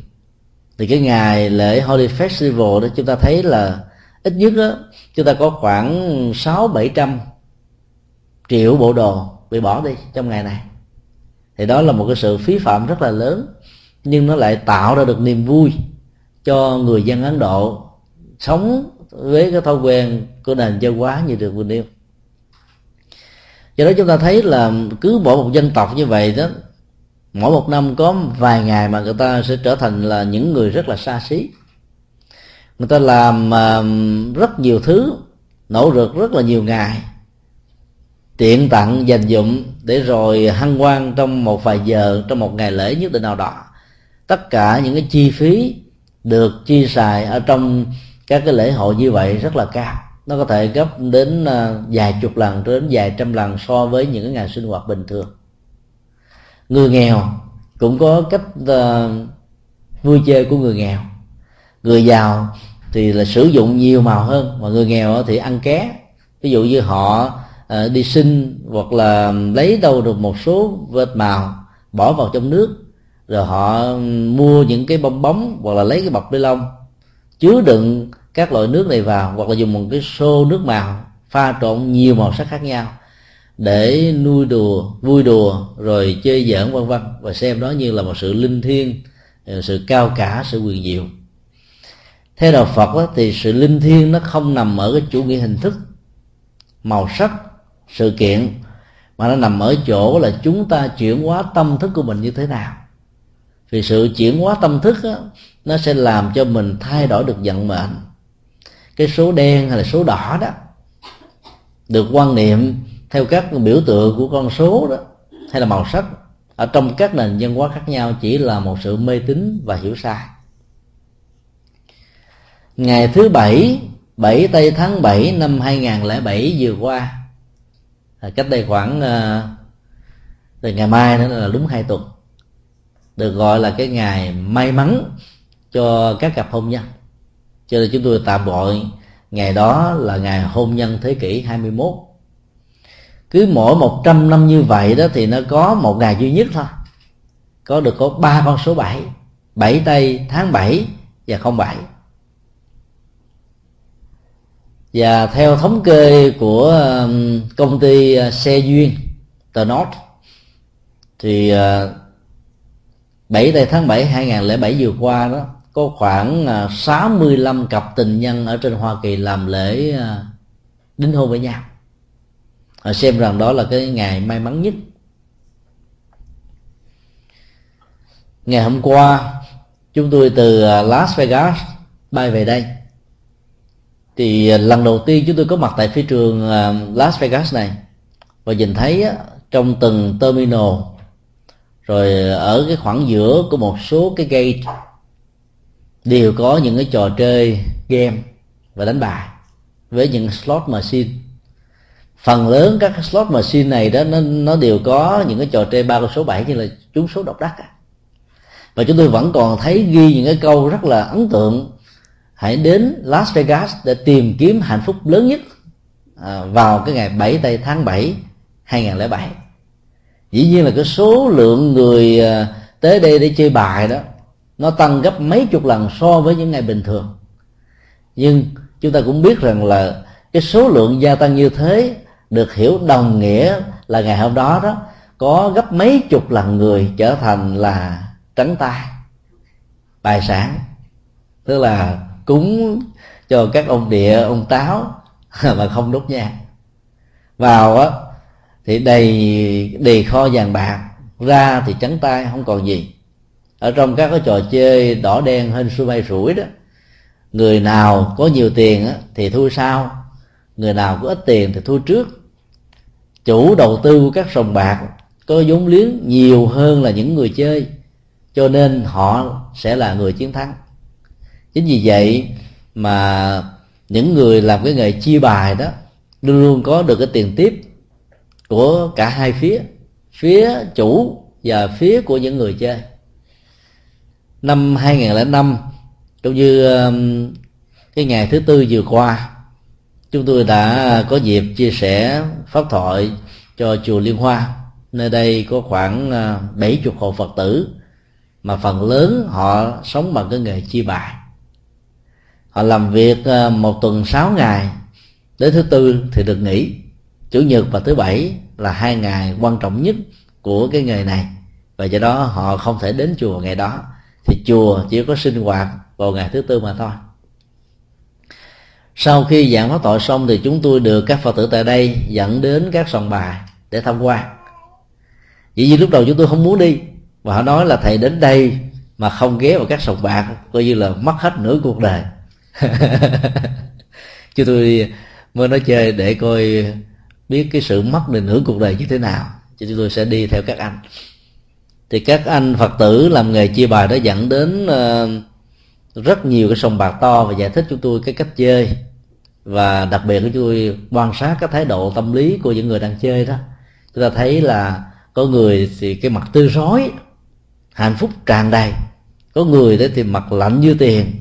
Thì cái ngày lễ Holy Festival đó chúng ta thấy là ít nhất đó, chúng ta có khoảng sáu bảy trăm triệu bộ đồ bị bỏ đi trong ngày này. Thì đó là một cái sự phí phạm rất là lớn nhưng nó lại tạo ra được niềm vui cho người dân Ấn Độ sống với cái thói quen của nền văn hóa như được vừa nêu do đó chúng ta thấy là cứ mỗi một dân tộc như vậy đó mỗi một năm có vài ngày mà người ta sẽ trở thành là những người rất là xa xí. Người ta làm uh, rất nhiều thứ nỗ lực rất là nhiều ngày tiện tặng dành dụng để rồi hăng quan trong một vài giờ trong một ngày lễ nhất định nào đó. Tất cả những cái chi phí được chi xài ở trong các cái lễ hội như vậy rất là cao nó có thể gấp đến à, vài chục lần đến vài trăm lần so với những ngày sinh hoạt bình thường. Người nghèo cũng có cách uh, vui chơi của người nghèo. Người giàu thì là sử dụng nhiều màu hơn mà người nghèo thì ăn ké. Ví dụ như họ uh, đi sinh hoặc là lấy đâu được một số vết màu bỏ vào trong nước rồi họ mua những cái bong bóng hoặc là lấy cái bọc ni lông chứa đựng các loại nước này vào hoặc là dùng một cái xô nước màu pha trộn nhiều màu sắc khác nhau để nuôi đùa vui đùa rồi chơi giỡn vân vân. Và xem đó như là một sự linh thiêng sự cao cả sự quyền diệu. Theo đạo phật đó, thì sự linh thiêng nó không nằm ở cái chủ nghĩa hình thức màu sắc sự kiện mà nó nằm ở chỗ là chúng ta chuyển hóa tâm thức của mình như thế nào. Vì sự chuyển hóa tâm thức đó, nó sẽ làm cho mình thay đổi được vận mệnh cái số đen hay là số đỏ đó, được quan niệm theo các biểu tượng của con số đó, hay là màu sắc. Ở trong các nền văn hóa khác nhau chỉ là một sự mê tín và hiểu sai. Ngày thứ bảy 7 tây tháng 7 năm 2007 vừa qua à, cách đây khoảng à, từ ngày mai nữa là đúng hai tuần, được gọi là cái ngày may mắn cho các cặp hôn nhân cho nên chúng tôi tạm gọi ngày đó là ngày hôn nhân thế kỷ 21 cứ mỗi 100 năm như vậy đó thì nó có một ngày duy nhất thôi. Có được có ba con số 7 7 tây tháng 7 và 07 và theo thống kê của um, công ty uh, xe duyên, The North, thì uh, 7 tây tháng 7 2007 vừa qua đó có khoảng à, 65 cặp tình nhân ở trên Hoa Kỳ làm lễ à, đính hôn với nhau. Họ xem rằng đó là cái ngày may mắn nhất. Ngày hôm qua, chúng tôi từ à, Las Vegas bay về đây. Thì lần đầu tiên chúng tôi có mặt tại phi trường Las Vegas này. Và nhìn thấy trong từng terminal, rồi ở cái khoảng giữa của một số cái gate đều có những cái trò chơi, game và đánh bài với những slot machine. Phần lớn các slot machine này đó, nó nó đều có những cái trò chơi ba con số 7 như là trúng số độc đắc và chúng tôi vẫn còn thấy ghi những cái câu rất là ấn tượng. Hãy đến Las Vegas để tìm kiếm hạnh phúc lớn nhất à, vào cái ngày 7 tây tháng 7 2007 dĩ nhiên là cái số lượng người à, tới đây để chơi bài đó nó tăng gấp mấy chục lần so với những ngày bình thường. Nhưng chúng ta cũng biết rằng là cái số lượng gia tăng như thế được hiểu đồng nghĩa là ngày hôm đó đó, có gấp mấy chục lần người trở thành là trắng tay, tài sản. Tức là cúng cho các ông địa, ông táo mà không đốt nhang. Vào á, thì đầy đầy kho vàng bạc, ra thì trắng tay, không còn gì ở trong các cái trò chơi đỏ đen hên xui may rủi đó người nào có nhiều tiền á, thì thua sau. Người nào có ít tiền thì thua trước. Chủ đầu tư của các sòng bạc có vốn liếng nhiều hơn là những người chơi cho nên họ sẽ là người chiến thắng. Chính vì vậy mà những người làm cái nghề chia bài đó luôn luôn có được cái tiền tiếp của cả hai phía phía chủ và phía của những người chơi năm 2005 cũng như cái ngày thứ tư vừa qua chúng tôi đã có dịp chia sẻ pháp thoại cho chùa Liên Hoa. Nơi đây có khoảng uh, bảy chục hộ Phật tử mà phần lớn họ sống bằng cái nghề chia bài. Họ làm việc à, một tuần sáu ngày. Đến thứ tư thì được nghỉ. Chủ nhật và thứ bảy là hai ngày quan trọng nhất của cái nghề này. Và do đó họ không thể đến chùa ngày đó thì chùa chỉ có sinh hoạt vào ngày thứ tư mà thôi. Sau khi giảng pháp tội xong thì chúng tôi được các phật tử tại đây dẫn đến các sòng bài để tham quan. Chỉ vì lúc đầu chúng tôi không muốn đi và họ nói là thầy đến đây mà không ghé vào các sòng bạc, coi như là mất hết nửa cuộc đời. Chứ tôi mới nói chơi để coi biết cái sự mất đi nửa cuộc đời như thế nào, cho chúng tôi sẽ đi theo các anh thì các anh phật tử làm nghề chia bài đó dẫn đến uh, rất nhiều cái sông bạc to và giải thích chúng tôi cái cách chơi. Và đặc biệt của tôi quan sát cái thái độ tâm lý của những người đang chơi đó. Chúng ta thấy là có người thì cái mặt tươi rói hạnh phúc tràn đầy. Có người đấy thì mặt lạnh như tiền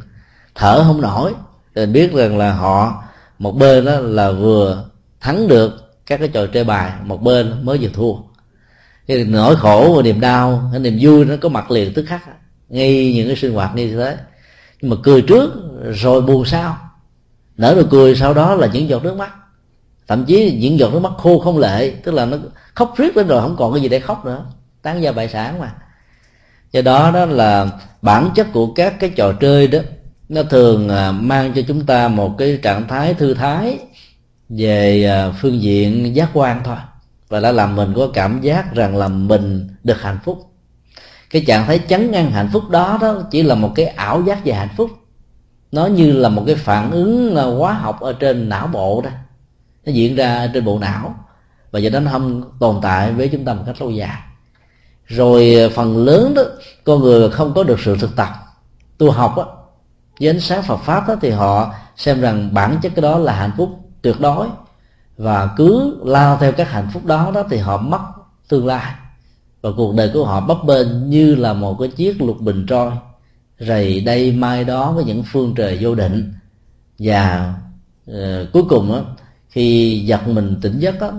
thở không nổi. Thì biết rằng là họ một bên đó là vừa thắng được các cái trò chơi bài một bên mới vừa thua cái nỗi khổ và niềm đau, cái niềm vui nó có mặt liền tức khắc. Ngay những cái sinh hoạt như thế. Nhưng mà cười trước, rồi buồn sau. Nở nụ cười sau đó là những giọt nước mắt. Thậm chí những giọt nước mắt khô không lệ, tức là nó khóc riết lên rồi không còn cái gì để khóc nữa. Tán gia bại sản mà. Do đó đó là bản chất của các cái trò chơi đó, nó thường à, mang cho chúng ta một cái trạng thái thư thái về à, phương diện giác quan thôi và đã làm mình có cảm giác rằng là mình được hạnh phúc. Cái trạng thái chấn ngăn hạnh phúc đó đó chỉ là một cái ảo giác về hạnh phúc. Nó như là một cái phản ứng hóa học ở trên não bộ đó. Nó diễn ra trên bộ não. Và do đó nó không tồn tại với chúng ta một cách lâu dài. Rồi à, phần lớn đó, con người không có được sự thực tập, tu học á. Với ánh sáng Phật pháp đó thì họ xem rằng bản chất cái đó là hạnh phúc tuyệt đối và cứ lao theo các hạnh phúc đó đó thì họ mất tương lai. Và cuộc đời của họ bấp bênh như là một cái chiếc lục bình trôi rầy đây mai đó với những phương trời vô định. Và uh, cuối cùng á khi giật mình tỉnh giấc á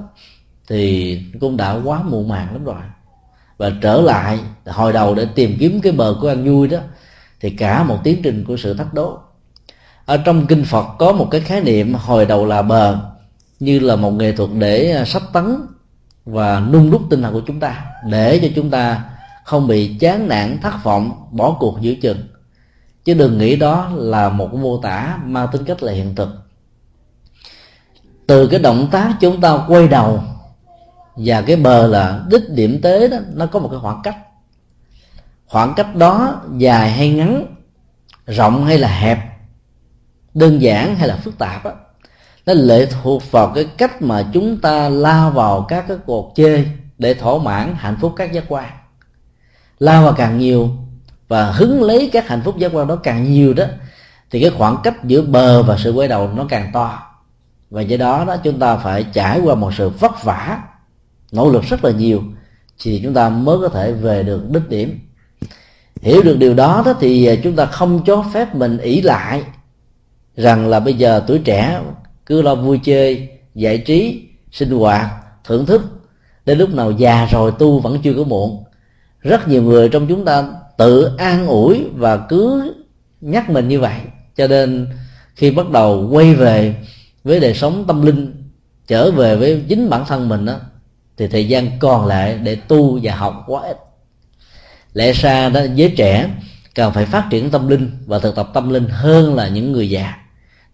thì cũng đã quá muộn màng lắm rồi. Và trở lại hồi đầu để tìm kiếm cái bờ của an vui đó thì cả một tiến trình của sự thách đố. Ở trong kinh phật có một cái khái niệm hồi đầu là bờ như là một nghệ thuật để à, sắp tấn và nung đúc tinh thần của chúng ta để cho chúng ta không bị chán nản thất vọng bỏ cuộc giữa chừng. Chứ đừng nghĩ đó là một mô tả mang tính cách là hiện thực. Từ cái động tác chúng ta quay đầu và cái bờ là đích điểm tế đó nó có một cái khoảng cách. Khoảng cách đó dài hay ngắn rộng hay là hẹp đơn giản hay là phức tạp đó, nó lệ thuộc vào cái cách mà chúng ta lao vào các cái cuộc chơi để thỏa mãn hạnh phúc các giác quan. Lao vào càng nhiều và hứng lấy các hạnh phúc giác quan đó càng nhiều đó, thì cái khoảng cách giữa bờ và sự quay đầu nó càng to. Và do đó đó, chúng ta phải trải qua một sự vất vả, nỗ lực rất là nhiều, thì chúng ta mới có thể về được đích điểm. Hiểu được điều đó đó, thì chúng ta không cho phép mình ỷ lại rằng là bây giờ tuổi trẻ cứ lo vui chơi, giải trí, sinh hoạt, thưởng thức. Đến lúc nào già rồi tu vẫn chưa có muộn. Rất nhiều người trong chúng ta tự an ủi và cứ nhắc mình như vậy. Cho nên khi bắt đầu quay về với đời sống tâm linh, trở về với chính bản thân mình đó thì thời gian còn lại để tu và học quá ít. Lẽ ra đó, giới trẻ cần phải phát triển tâm linh và thực tập tâm linh hơn là những người già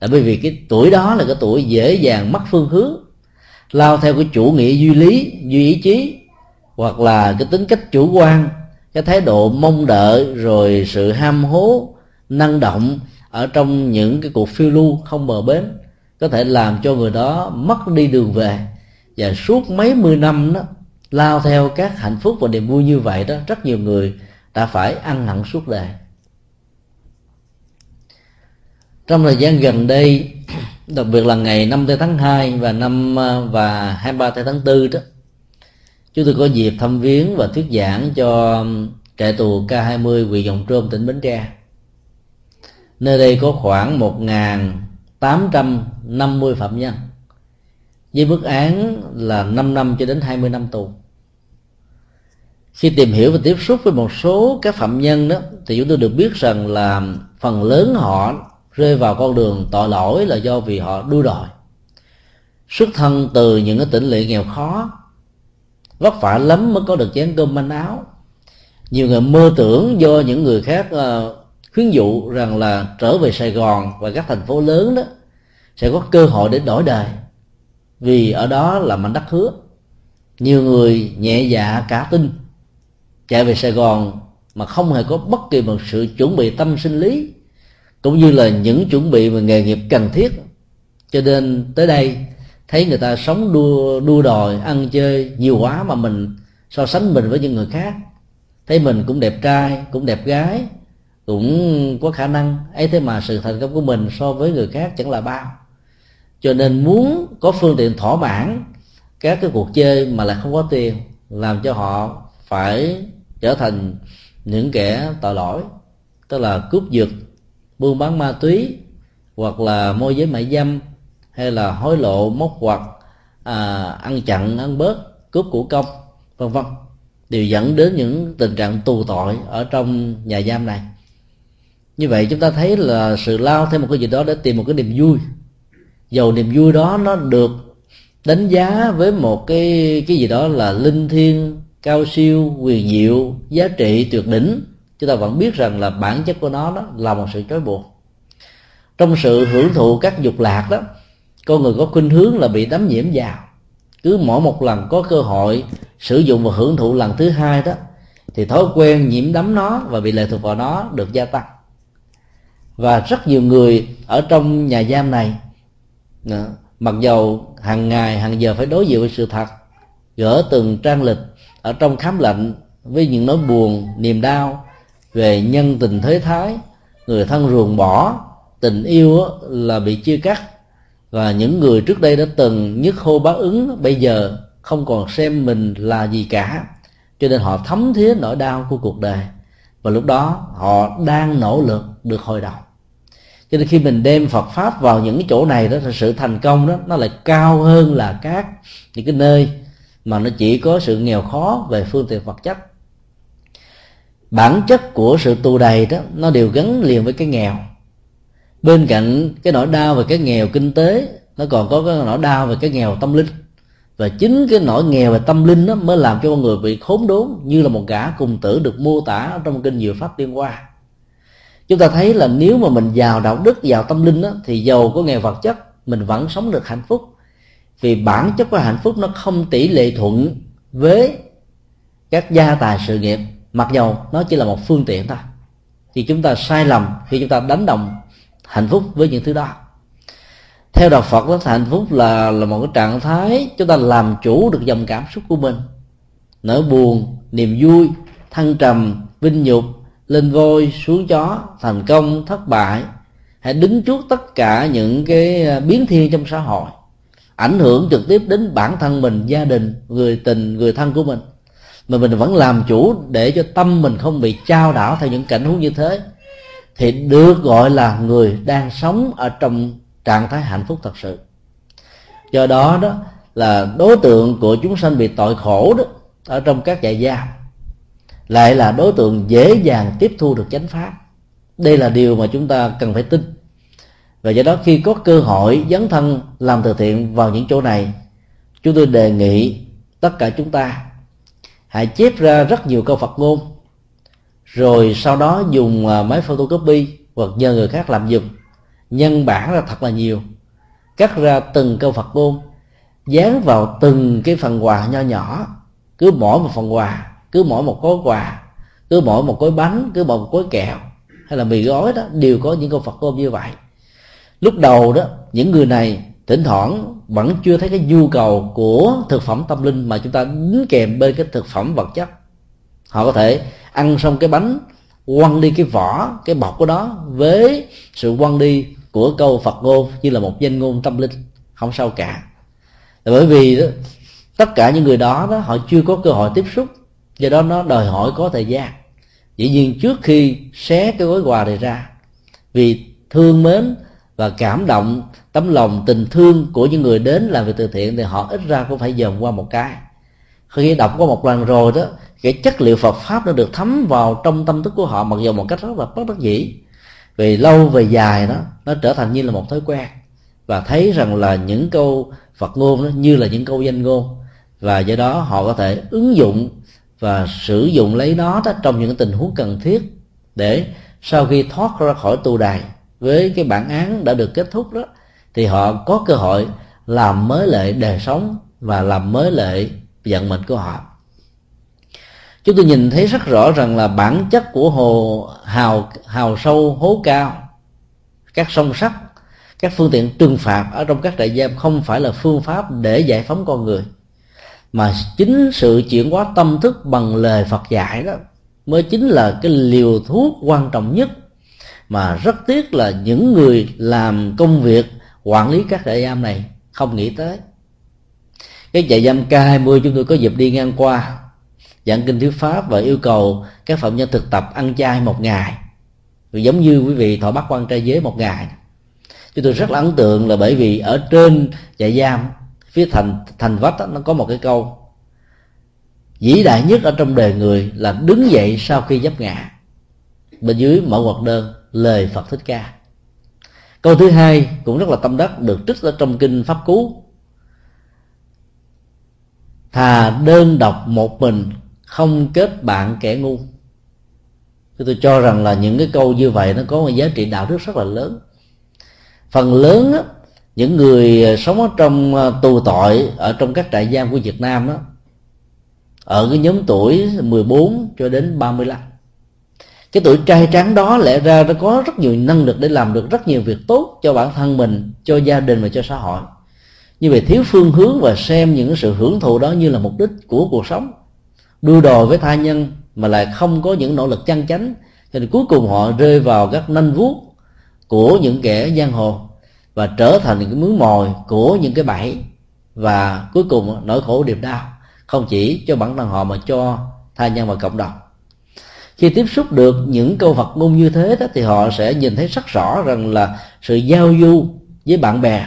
là bởi vì cái tuổi đó là cái tuổi dễ dàng mất phương hướng, lao theo cái chủ nghĩa duy lý, duy ý chí, hoặc là cái tính cách chủ quan, cái thái độ mong đợi, rồi sự ham hố, năng động ở trong những cái cuộc phiêu lưu không bờ bến, có thể làm cho người đó mất đi đường về. Và suốt mấy mươi năm đó, lao theo các hạnh phúc và niềm vui như vậy đó, rất nhiều người đã phải ăn hẳn suốt đời. Trong thời gian gần đây, đặc biệt là ngày 5 tháng 2 và năm à, và 23 tháng 4 đó chúng tôi có dịp thăm viếng và thuyết giảng cho trại tù K20 huyện Dòng Trôm tỉnh Bến Tre. Nơi đây có khoảng 1.850 phạm nhân, với mức án là 5 năm cho đến 20 năm tù. Khi tìm hiểu và tiếp xúc với một số các phạm nhân đó, thì chúng tôi được biết rằng là phần lớn họ rơi vào con đường tội lỗi là do vì họ đua đòi. Xuất thân từ những cái tỉnh lệ nghèo khó vất vả lắm mới có được chén cơm manh áo. Nhiều người mơ tưởng do những người khác uh, khuyến dụ rằng là trở về sài gòn và các thành phố lớn đó sẽ có cơ hội để đổi đời vì ở đó là mảnh đất hứa. Nhiều người nhẹ dạ cả tin chạy về sài gòn mà không hề có bất kỳ một sự chuẩn bị tâm sinh lý cũng như là những chuẩn bị về nghề nghiệp cần thiết. Cho nên tới đây, thấy người ta sống đua đua đòi, ăn chơi nhiều quá mà mình so sánh mình với những người khác. Thấy mình cũng đẹp trai, cũng đẹp gái, cũng có khả năng. Ấy thế mà sự thành công của mình so với người khác chẳng là bao. Cho nên muốn có phương tiện thỏa mãn các cái cuộc chơi mà lại không có tiền, làm cho họ phải trở thành những kẻ tội lỗi, tức là cướp giật buôn bán ma túy hoặc là môi giới mại dâm hay là hối lộ móc hoặc à, ăn chặn ăn bớt cướp của công vân vân. Đều dẫn đến những tình trạng tù tội ở trong nhà giam này. Như vậy chúng ta thấy là sự lao theo một cái gì đó để tìm một cái niềm vui. Dầu niềm vui đó nó được đánh giá với một cái cái gì đó là linh thiêng cao siêu quyền diệu giá trị tuyệt đỉnh chúng ta vẫn biết rằng là bản chất của nó đó là một sự trói buộc. Trong sự hưởng thụ các dục lạc đó, con người có khuynh hướng là bị đắm nhiễm vào. Cứ mỗi một lần có cơ hội sử dụng và hưởng thụ lần thứ hai đó, thì thói quen nhiễm đắm nó và bị lệ thuộc vào nó được gia tăng. Và rất nhiều người ở trong nhà giam này mặc dầu hàng ngày, hàng giờ phải đối diện với sự thật, gỡ từng trang lịch ở trong khám lệnh với những nỗi buồn, niềm đau về nhân tình thế thái, người thân ruồng bỏ, tình yêu là bị chia cắt. Và những người trước đây đã từng nhất hô báo ứng, bây giờ không còn xem mình là gì cả. Cho nên họ thấm thía nỗi đau của cuộc đời. Và lúc đó, họ đang nỗ lực được hồi đầu. Cho nên khi mình đem Phật pháp vào những cái chỗ này đó thì sự thành công đó, nó lại cao hơn là các những cái nơi mà nó chỉ có sự nghèo khó về phương tiện vật chất bản chất của sự tù đầy đó nó đều gắn liền với cái nghèo. Bên cạnh cái nỗi đau về cái nghèo kinh tế nó còn có cái nỗi đau về cái nghèo tâm linh. Và chính cái nỗi nghèo về tâm linh đó mới làm cho con người bị khốn đốn như là một gã cùng tử được mô tả trong kinh diệu pháp liên hoa. Chúng ta thấy là nếu mà mình giàu đạo đức giàu tâm linh đó, thì giàu có nghèo vật chất mình vẫn sống được hạnh phúc. Vì bản chất của hạnh phúc nó không tỷ lệ thuận với các gia tài sự nghiệp mặc dầu nó chỉ là một phương tiện thôi. Thì chúng ta sai lầm khi chúng ta đánh đồng hạnh phúc với những thứ đó. Theo đạo Phật đó hạnh phúc là là một cái trạng thái chúng ta làm chủ được dòng cảm xúc của mình. Nỗi buồn, niềm vui, thăng trầm, vinh nhục, lên voi, xuống chó, thành công, thất bại, hãy đứng trước tất cả những cái à, biến thiên trong xã hội, ảnh hưởng trực tiếp đến bản thân mình, gia đình, người tình, người thân của mình mà mình vẫn làm chủ để cho tâm mình không bị trao đảo theo những cảnh huống như thế, thì được gọi là người đang sống ở trong trạng thái hạnh phúc thật sự. Do đó đó là đối tượng của chúng sanh bị tội khổ đó, ở trong các trại giam, lại là đối tượng dễ dàng tiếp thu được chánh pháp. Đây là điều mà chúng ta cần phải tin. Và do đó khi có cơ hội dấn thân làm từ thiện vào những chỗ này, chúng tôi đề nghị tất cả chúng ta hãy chép ra rất nhiều câu Phật ngôn. Rồi sau đó dùng à, máy photocopy hoặc nhờ người khác làm giùm. Nhân bản ra thật là nhiều. Cắt ra từng câu Phật ngôn. Dán vào từng cái phần quà nho nhỏ. Cứ mỗi một phần quà, cứ mỗi một gói quà, cứ mỗi một gói bánh, cứ mỗi một gói kẹo hay là mì gói đó đều có những câu Phật ngôn như vậy. Lúc đầu đó, những người này thỉnh thoảng vẫn chưa thấy cái nhu cầu của thực phẩm tâm linh mà chúng ta đính kèm bên cái thực phẩm vật chất. Họ có thể ăn xong cái bánh quăng đi cái vỏ cái bọc của nó với sự quăng đi của câu Phật ngôn như là một danh ngôn tâm linh không sao cả. Bởi vì đó, tất cả những người đó đó họ chưa có cơ hội tiếp xúc do đó nó đòi hỏi có thời gian. Dĩ nhiên trước khi xé cái gói quà này ra vì thương mến và cảm động tấm lòng tình thương của những người đến làm việc từ thiện thì họ ít ra cũng phải dòm qua một cái. Khi đọc qua một lần rồi đó cái chất liệu Phật pháp nó được thấm vào trong tâm thức của họ, mặc dù một cách rất là bất đắc dĩ. Vì lâu, về dài đó, nó trở thành như là một thói quen. Và thấy rằng là những câu Phật ngôn đó như là những câu danh ngôn. Và do đó họ có thể ứng dụng và sử dụng lấy nó đó trong những tình huống cần thiết để sau khi thoát ra khỏi tù đài với cái bản án đã được kết thúc đó thì họ có cơ hội làm mới lệ đời sống và làm mới lệ vận mệnh của họ. Chúng tôi nhìn thấy rất rõ rằng là bản chất của hồ hào hào sâu, hố cao, các sông sắt, các phương tiện trừng phạt ở trong các trại giam không phải là phương pháp để giải phóng con người, mà chính sự chuyển hóa tâm thức bằng lời Phật dạy đó mới chính là cái liều thuốc quan trọng nhất. Mà rất tiếc là những người làm công việc quản lý các trại giam này không nghĩ tới. Cái trại giam K20 chúng tôi có dịp đi ngang qua giảng kinh thuyết pháp và yêu cầu các phạm nhân thực tập ăn chay một ngày. Giống như quý vị thọ bắt quan trai giới một ngày. Chúng tôi rất là ấn tượng là bởi vì ở trên trại giam phía thành thành vách đó, nó có một cái câu vĩ đại nhất ở trong đời người là đứng dậy sau khi giáp ngã. Bên dưới mở ngoặc đơn lời phật thích ca câu thứ hai cũng rất là tâm đắc được trích ở trong kinh pháp cú. Thà đơn độc một mình không kết bạn kẻ ngu. Tôi cho rằng là những cái câu như vậy nó có một giá trị đạo đức rất là lớn. Phần lớn á, những người sống ở trong à, tù tội ở trong các trại giam của Việt Nam đó ở cái nhóm tuổi 14 cho đến 35 cái tuổi trai trắng đó lẽ ra nó có rất nhiều năng lực để làm được rất nhiều việc tốt cho bản thân mình, cho gia đình và cho xã hội. Như vậy thiếu phương hướng và xem những sự hưởng thụ đó như là mục đích của cuộc sống. Đua đòi với tha nhân mà lại không có những nỗ lực chân chánh, cho nên cuối cùng họ rơi vào các nanh vuốt của những kẻ giang hồ và trở thành những cái mướn mồi của những cái bẫy. Và cuối cùng nỗi khổ điệp đau không chỉ cho bản thân họ mà cho tha nhân và cộng đồng khi tiếp xúc được những câu Phật ngôn như thế đó, thì họ sẽ nhìn thấy rất rõ rằng là sự giao du với bạn bè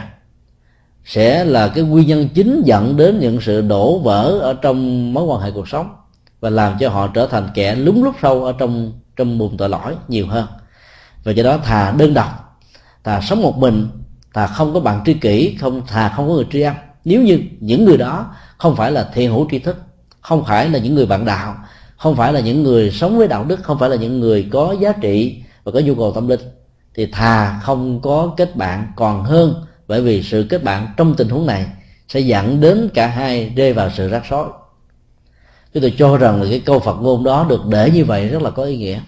sẽ là cái nguyên nhân chính dẫn đến những sự đổ vỡ ở trong mối quan hệ cuộc sống và làm cho họ trở thành kẻ lúng lúc sâu ở trong trong bùn tội lỗi nhiều hơn. Và do đó thà đơn độc, thà sống một mình, thà không có bạn tri kỷ, không, thà không có người tri âm nếu như những người đó không phải là thiện hữu tri thức, không phải là những người bạn đạo không phải là những người sống với đạo đức không phải là những người có giá trị và có nhu cầu tâm linh. Thì thà không có kết bạn còn hơn bởi vì sự kết bạn trong tình huống này sẽ dẫn đến cả hai rơi vào sự rắc rối. Chúng tôi cho rằng là cái câu phật ngôn đó được để như vậy rất là có ý nghĩa.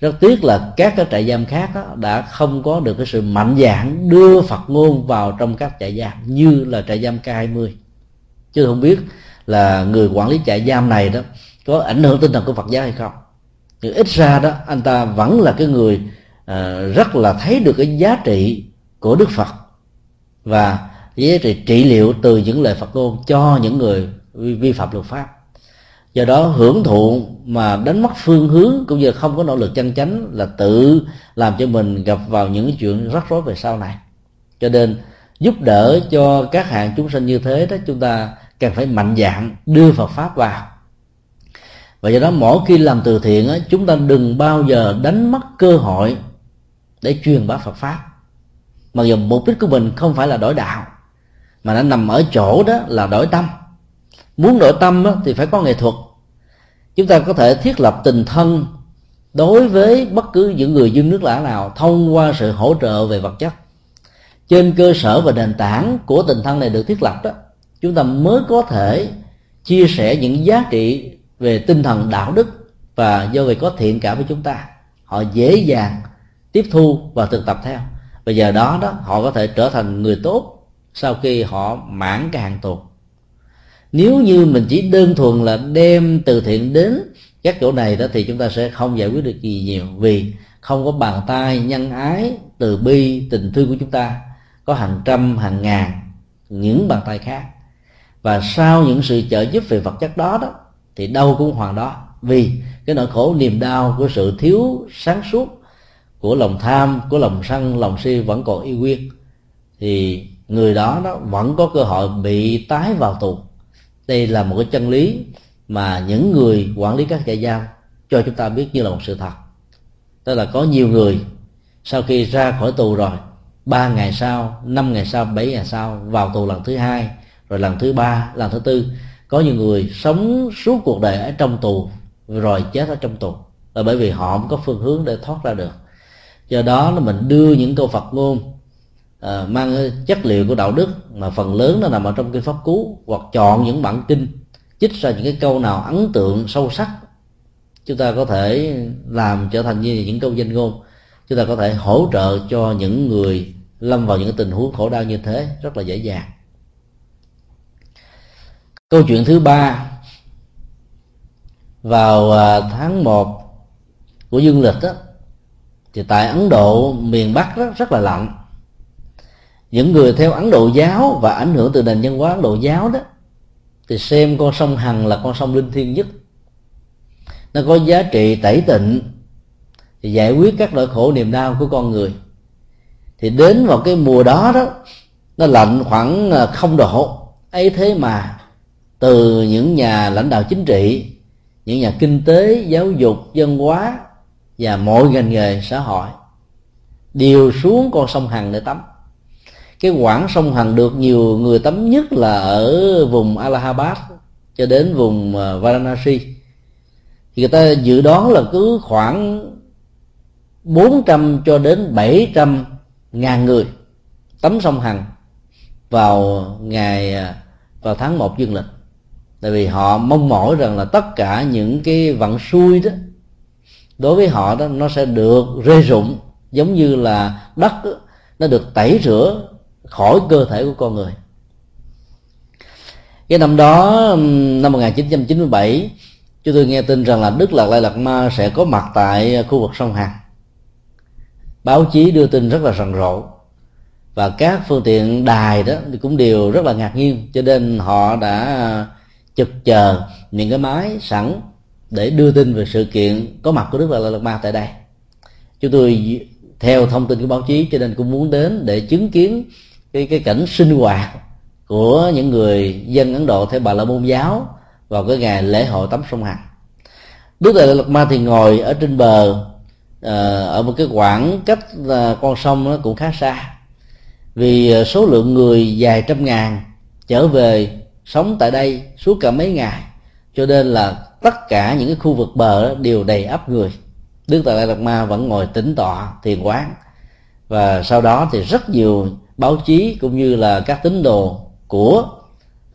Rất tiếc là các cái trại giam khác đó, đã không có được cái sự mạnh dạn đưa phật ngôn vào trong các trại giam như là trại giam K20 chứ không biết là người quản lý trại giam này đó có ảnh hưởng tinh thần của Phật giáo hay không? Nhưng ít ra đó anh ta vẫn là cái người uh, rất là thấy được cái giá trị của Đức Phật và giá trị trị liệu từ những lời Phật ngôn cho những người vi, vi phạm luật pháp. Do đó hưởng thụ mà đánh mất phương hướng cũng như không có nỗ lực chân chánh là tự làm cho mình gặp vào những chuyện rắc rối về sau này. Cho nên giúp đỡ cho các hạng chúng sinh như thế đó chúng ta cần phải mạnh dạn đưa Phật pháp vào. Và do đó mỗi khi làm từ thiện á, chúng ta đừng bao giờ đánh mất cơ hội để truyền bá Phật pháp. Mặc dù mục đích của mình không phải là đổi đạo mà nó nằm ở chỗ đó là đổi tâm. Muốn đổi tâm á, thì phải có nghệ thuật. Chúng ta có thể thiết lập tình thân đối với bất cứ những người dân nước lạ nào thông qua sự hỗ trợ về vật chất. Trên cơ sở và nền tảng của tình thân này được thiết lập đó chúng ta mới có thể chia sẻ những giá trị về tinh thần đạo đức và do vậy có thiện cảm với chúng ta. Họ dễ dàng tiếp thu và thực tập theo. Và giờ đó đó, họ có thể trở thành người tốt sau khi họ mãn cái hàng tù nếu như mình chỉ đơn thuần là đem từ thiện đến các chỗ này đó, thì chúng ta sẽ không giải quyết được gì nhiều. Vì không có bàn tay nhân ái, từ bi, tình thương của chúng ta, có hàng trăm, hàng ngàn những bàn tay khác và sau những sự trợ giúp về vật chất đó đó, thì đâu cũng hoàn đó. Vì cái nỗi khổ niềm đau của sự thiếu sáng suốt của lòng tham, của lòng sân, lòng si vẫn còn y nguyên. Thì người đó đó vẫn có cơ hội bị tái vào tù. Đây là một cái chân lý mà những người quản lý các trại giam cho chúng ta biết như là một sự thật. Tức là có nhiều người sau khi ra khỏi tù rồi, ba ngày sau, năm ngày sau, bảy ngày sau vào tù lần thứ hai rồi lần thứ ba lần thứ tư có nhiều người sống suốt cuộc đời ở trong tù rồi chết ở trong tù. Là bởi vì họ không có phương hướng để thoát ra được. Do đó là mình đưa những câu phật ngôn à, mang chất liệu của đạo đức mà phần lớn nó nằm ở trong kinh pháp cú hoặc chọn những bản kinh chích ra những cái câu nào ấn tượng sâu sắc chúng ta có thể làm trở thành như những câu danh ngôn. Chúng ta có thể hỗ trợ cho những người lâm vào những tình huống khổ đau như thế rất là dễ dàng câu chuyện thứ ba. Vào à, tháng 1 của dương lịch đó thì tại ấn độ miền bắc rất, rất là lạnh. Những người theo ấn độ giáo và ảnh hưởng từ nền văn hóa ấn độ giáo đó thì xem con sông hằng là con sông linh thiêng nhất. Nó có giá trị tẩy tịnh thì giải quyết các nỗi khổ niềm đau của con người. Thì đến vào cái mùa đó đó nó lạnh khoảng à, không độ. Ấy thế mà từ những nhà lãnh đạo chính trị, những nhà kinh tế, giáo dục, dân hóa và mọi ngành nghề xã hội đều xuống con sông hằng để tắm. Cái quãng sông hằng được nhiều người tắm nhất là ở vùng Allahabad cho đến vùng ờ, Varanasi. Thì người ta dự đoán là cứ khoảng 400 cho đến 700 ngàn người tắm sông Hằng vào ngày ờ, vào tháng 1 dương lịch tại vì họ mong mỏi rằng là tất cả những cái vận xui đó đối với họ đó nó sẽ được rơi rụng giống như là đất đó, nó được tẩy rửa khỏi cơ thể của con người. Cái năm đó năm 1997 chúng tôi nghe tin rằng là Đức Lạc Lai Lạt Ma sẽ có mặt tại khu vực sông Hằng báo chí đưa tin rất là rần rộ và các phương tiện đài đó cũng đều rất là ngạc nhiên cho nên họ đã chực chờ những cái máy sẵn để đưa tin về sự kiện có mặt của Đức Lạc Lai Lạt Ma tại đây chúng tôi theo thông tin của báo chí cho nên cũng muốn đến để chứng kiến cái cái cảnh sinh hoạt của những người dân Ấn Độ theo Bà La Môn giáo vào cái ngày lễ hội tắm sông Hằng. Đức Đại Lạt Ma thì ngồi ở trên bờ ờ, ở một cái khoảng cách ờ, con sông nó cũng khá xa vì ờ, số lượng người vài trăm ngàn trở về sống tại đây suốt cả mấy ngày cho nên là tất cả những cái khu vực bờ đó đều đầy ắp người. Đức tại đạt ma vẫn ngồi tĩnh tọa thiền quán. Và sau đó thì rất nhiều báo chí cũng như là các tín đồ của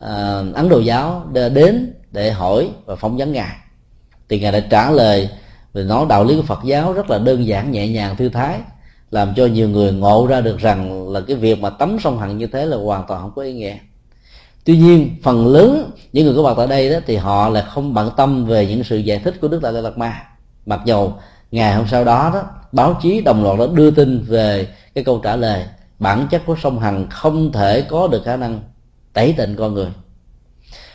à, ấn độ giáo đến để hỏi và phỏng vấn ngài. Thì ngài đã trả lời về nói đạo lý của phật giáo rất là đơn giản nhẹ nhàng thư thái làm cho nhiều người ngộ ra được rằng là cái việc mà tắm sông hằng như thế là hoàn toàn không có ý nghĩa tuy nhiên, phần lớn những người có mặt tại đây đó thì họ là không bận tâm về những sự giải thích của đức đại lạt ma. Mặc dầu ngày hôm sau đó đó, báo chí đồng loạt đã đưa tin về cái câu trả lời, bản chất của sông hằng không thể có được khả năng tẩy tịnh con người.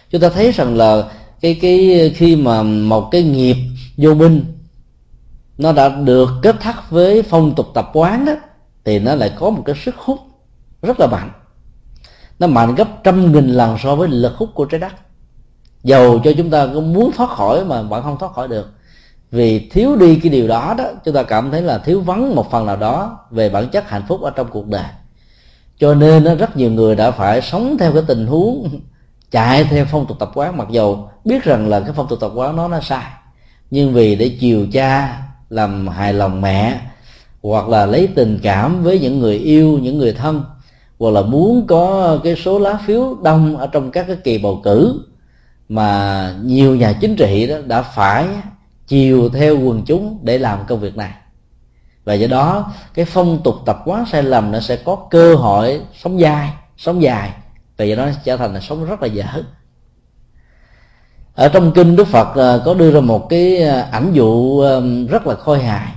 Chúng ta thấy rằng là cái cái khi mà một cái nghiệp vô minh nó đã được kết thắt với phong tục tập quán đó, thì nó lại có một cái sức hút rất là mạnh nó mạnh gấp trăm nghìn lần so với lực hút của trái đất. Dầu cho chúng ta có muốn thoát khỏi mà vẫn không thoát khỏi được. Vì thiếu đi cái điều đó đó, chúng ta cảm thấy là thiếu vắng một phần nào đó về bản chất hạnh phúc ở trong cuộc đời. Cho nên rất nhiều người đã phải sống theo cái tình huống chạy theo phong tục tập quán. Mặc dầu biết rằng là cái phong tục tập quán nó nó sai, nhưng vì để chiều cha làm hài lòng mẹ, hoặc là lấy tình cảm với những người yêu, những người thân hoặc là muốn có cái số lá phiếu đông ở trong các cái kỳ bầu cử, mà nhiều nhà chính trị đó đã phải chiều theo quần chúng để làm công việc này. Và do đó, cái phong tục tập quán sai lầm nó sẽ có cơ hội sống dài sống dài. Và do đó trở thành là sống rất là dở. Ở trong kinh đức phật à, có đưa ra một cái à, ảnh dụ à, rất là khôi hài,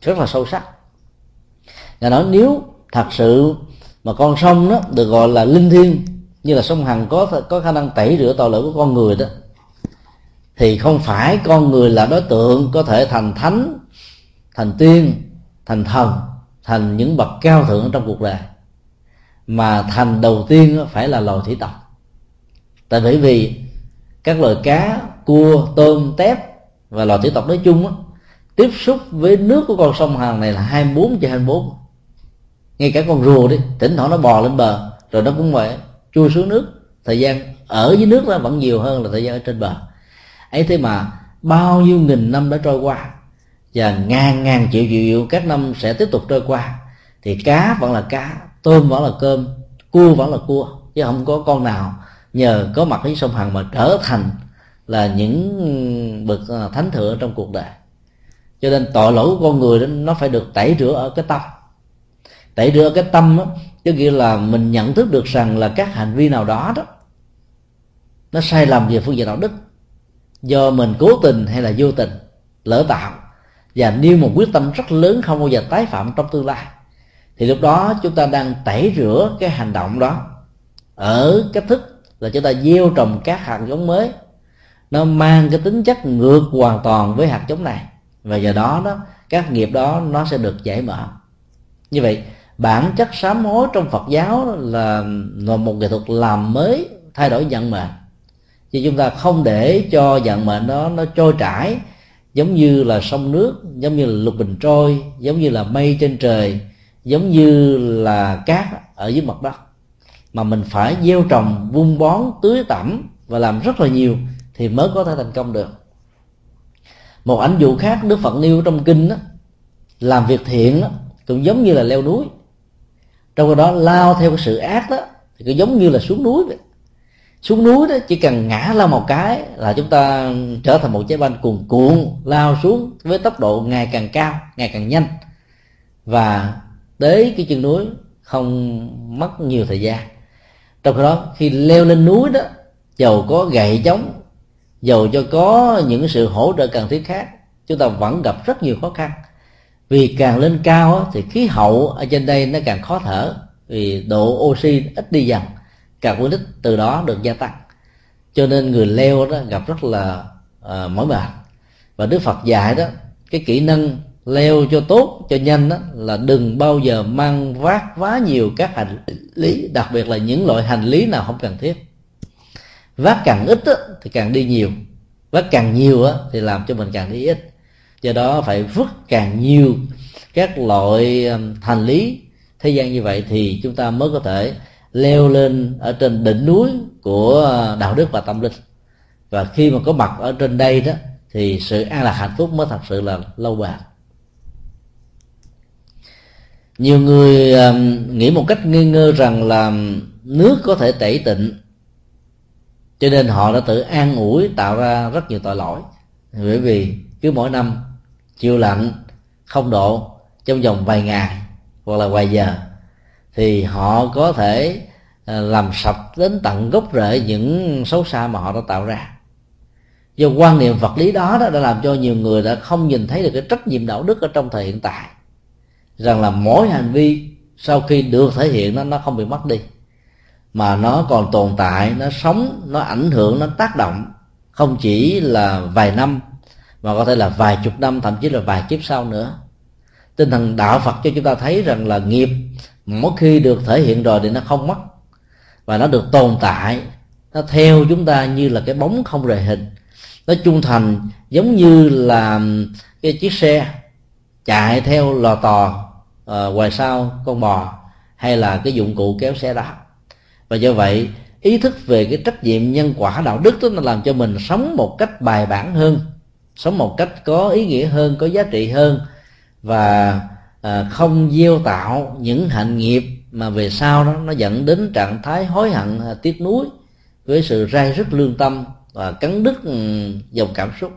rất là sâu sắc. Ngài nói, nếu thật sự mà con sông đó được gọi là linh thiêng như là sông hằng có có khả năng tẩy rửa tội lỗi của con người đó. Thì không phải con người là đối tượng có thể thành thánh thành tiên thành thần thành những bậc cao thượng trong cuộc đời. Mà thành đầu tiên phải là loài thủy tộc. Tại bởi vì các loài cá cua tôm tép và loài thủy tộc nói chung đó, tiếp xúc với nước của con sông hằng này là 24 trên 24 ngay cả con rùa đi thỉnh thoảng nó bò lên bờ, rồi nó cũng vậy, chui xuống nước. Thời gian ở dưới nước nó vẫn nhiều hơn là thời gian ở trên bờ. Ấy thế mà bao nhiêu nghìn năm đã trôi qua, và ngàn ngàn triệu triệu triệu các năm sẽ tiếp tục trôi qua. Thì cá vẫn là cá, tôm vẫn là cơm cua vẫn là cua, chứ không có con nào nhờ có mặt với sông hằng mà trở thành là những bậc à, thánh thượng trong cuộc đời. Cho nên tội lỗi của con người đó, nó phải được tẩy rửa ở cái tâm tẩy rửa cái tâm đó, chứ nghĩa là mình nhận thức được rằng là các hành vi nào đó đó nó sai lầm về phương diện đạo đức. Do mình cố tình hay là vô tình lỡ tạo. Và nêu một quyết tâm rất lớn không bao giờ tái phạm trong tương lai. Thì lúc đó chúng ta đang tẩy rửa cái hành động đó ở cách thức là chúng ta gieo trồng các hạt giống mới. Nó mang cái tính chất ngược hoàn toàn với hạt giống này. Và do đó đó các nghiệp đó nó sẽ được giải mở. Như vậy bản chất sám hối trong Phật giáo là, là một nghệ thuật làm mới thay đổi vận mệnh. Chứ chúng ta không để cho vận mệnh đó nó trôi trải giống như là sông nước giống như là lục bình trôi giống như là mây trên trời giống như là cát ở dưới mặt đất. Mà mình phải gieo trồng vun bón tưới tẩm và làm rất là nhiều thì mới có thể thành công được. Một ảnh dụ khác đức phật nêu trong kinh đó, làm việc thiện đó, cũng giống như là leo núi trong đó, lao theo cái sự ác đó, thì cứ giống như là xuống núi vậy. Xuống núi đó, chỉ cần ngã lao một cái là chúng ta trở thành một trái banh cuồn cuộn, lao xuống với tốc độ ngày càng cao, ngày càng nhanh. Và tới cái chân núi, không mất nhiều thời gian. Trong khi đó, khi leo lên núi đó dầu có gậy chống dầu cho có những sự hỗ trợ cần thiết khác, chúng ta vẫn gặp rất nhiều khó khăn vì càng lên cao thì khí hậu ở trên đây nó càng khó thở vì độ oxy ít đi dần carbonic từ đó được gia tăng. Cho nên người leo đó gặp rất là uh, mỏi mệt. Và đức phật dạy đó cái kỹ năng leo cho tốt cho nhanh đó là đừng bao giờ mang vác quá nhiều các hành lý đặc biệt là những loại hành lý nào không cần thiết. Vác càng ít đó, thì càng đi nhiều. Vác càng nhiều đó, thì làm cho mình càng đi ít do đó phải vứt càng nhiều các loại thành lý. Thế gian như vậy thì chúng ta mới có thể leo lên ở trên đỉnh núi của ờ, đạo đức và tâm linh. Và khi mà có mặt ở trên đây đó, thì sự an lạc hạnh phúc mới thật sự là lâu bền. Nhiều người nghĩ một cách nghi ngơ rằng là nước có thể tẩy tịnh, cho nên họ đã tự an ủi tạo ra rất nhiều tội lỗi. Bởi vì cứ mỗi năm chiều lạnh không độ trong vòng vài ngày hoặc là vài giờ thì họ có thể à, làm sạch đến tận gốc rễ những xấu xa mà họ đã tạo ra. Do quan niệm vật lý đó, đó đã làm cho nhiều người đã không nhìn thấy được cái trách nhiệm đạo đức ở trong thời hiện tại rằng là mỗi hành vi sau khi được thể hiện nó nó không bị mất đi mà nó còn tồn tại nó sống nó ảnh hưởng nó tác động không chỉ là vài năm mà có thể là vài chục năm thậm chí là vài kiếp sau nữa. Tinh thần đạo phật cho chúng ta thấy rằng là nghiệp mỗi khi được thể hiện rồi thì nó không mất. Và nó được tồn tại nó theo chúng ta như là cái bóng không rời hình. Nó trung thành giống như là cái chiếc xe chạy theo lò tò ờ, uh, ngoài sau con bò hay là cái dụng cụ kéo xe đó. Và do vậy ý thức về cái trách nhiệm nhân quả đạo đức đó nó làm cho mình sống một cách bài bản hơn sống một cách có ý nghĩa hơn có giá trị hơn và à, không gieo tạo những hạnh nghiệp mà về sau đó nó dẫn đến trạng thái hối hận à, tiếc nuối với sự rai rứt lương tâm và cắn đứt ừ, dòng cảm xúc.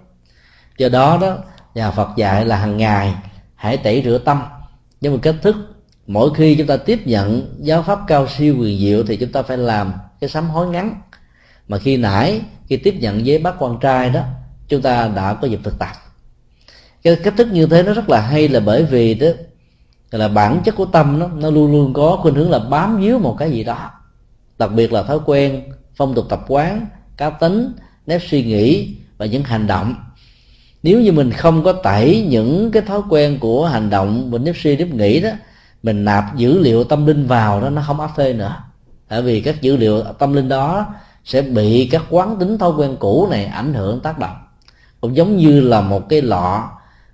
Do đó đó nhà Phật dạy là hàng ngày hãy tẩy rửa tâm. Với một cách thức mỗi khi chúng ta tiếp nhận giáo pháp cao siêu quyền diệu thì chúng ta phải làm cái sám hối ngắn. Mà khi nãy khi tiếp nhận với bác quan trai đó chúng ta đã có dịp thực tập. Cái cách thức như thế nó rất là hay là bởi vì đó, là bản chất của tâm nó nó luôn luôn có khuynh hướng là bám víu một cái gì đó. Đặc biệt là thói quen phong tục tập quán, cá tính, nếp suy nghĩ và những hành động. Nếu như mình không có tẩy những cái thói quen của hành động mình nếp suy, nếp nghĩ đó, mình nạp dữ liệu tâm linh vào đó, nó không áp phê nữa. Bởi vì các dữ liệu tâm linh đó sẽ bị các quán tính thói quen cũ này ảnh hưởng, tác động cũng giống như là một cái lọ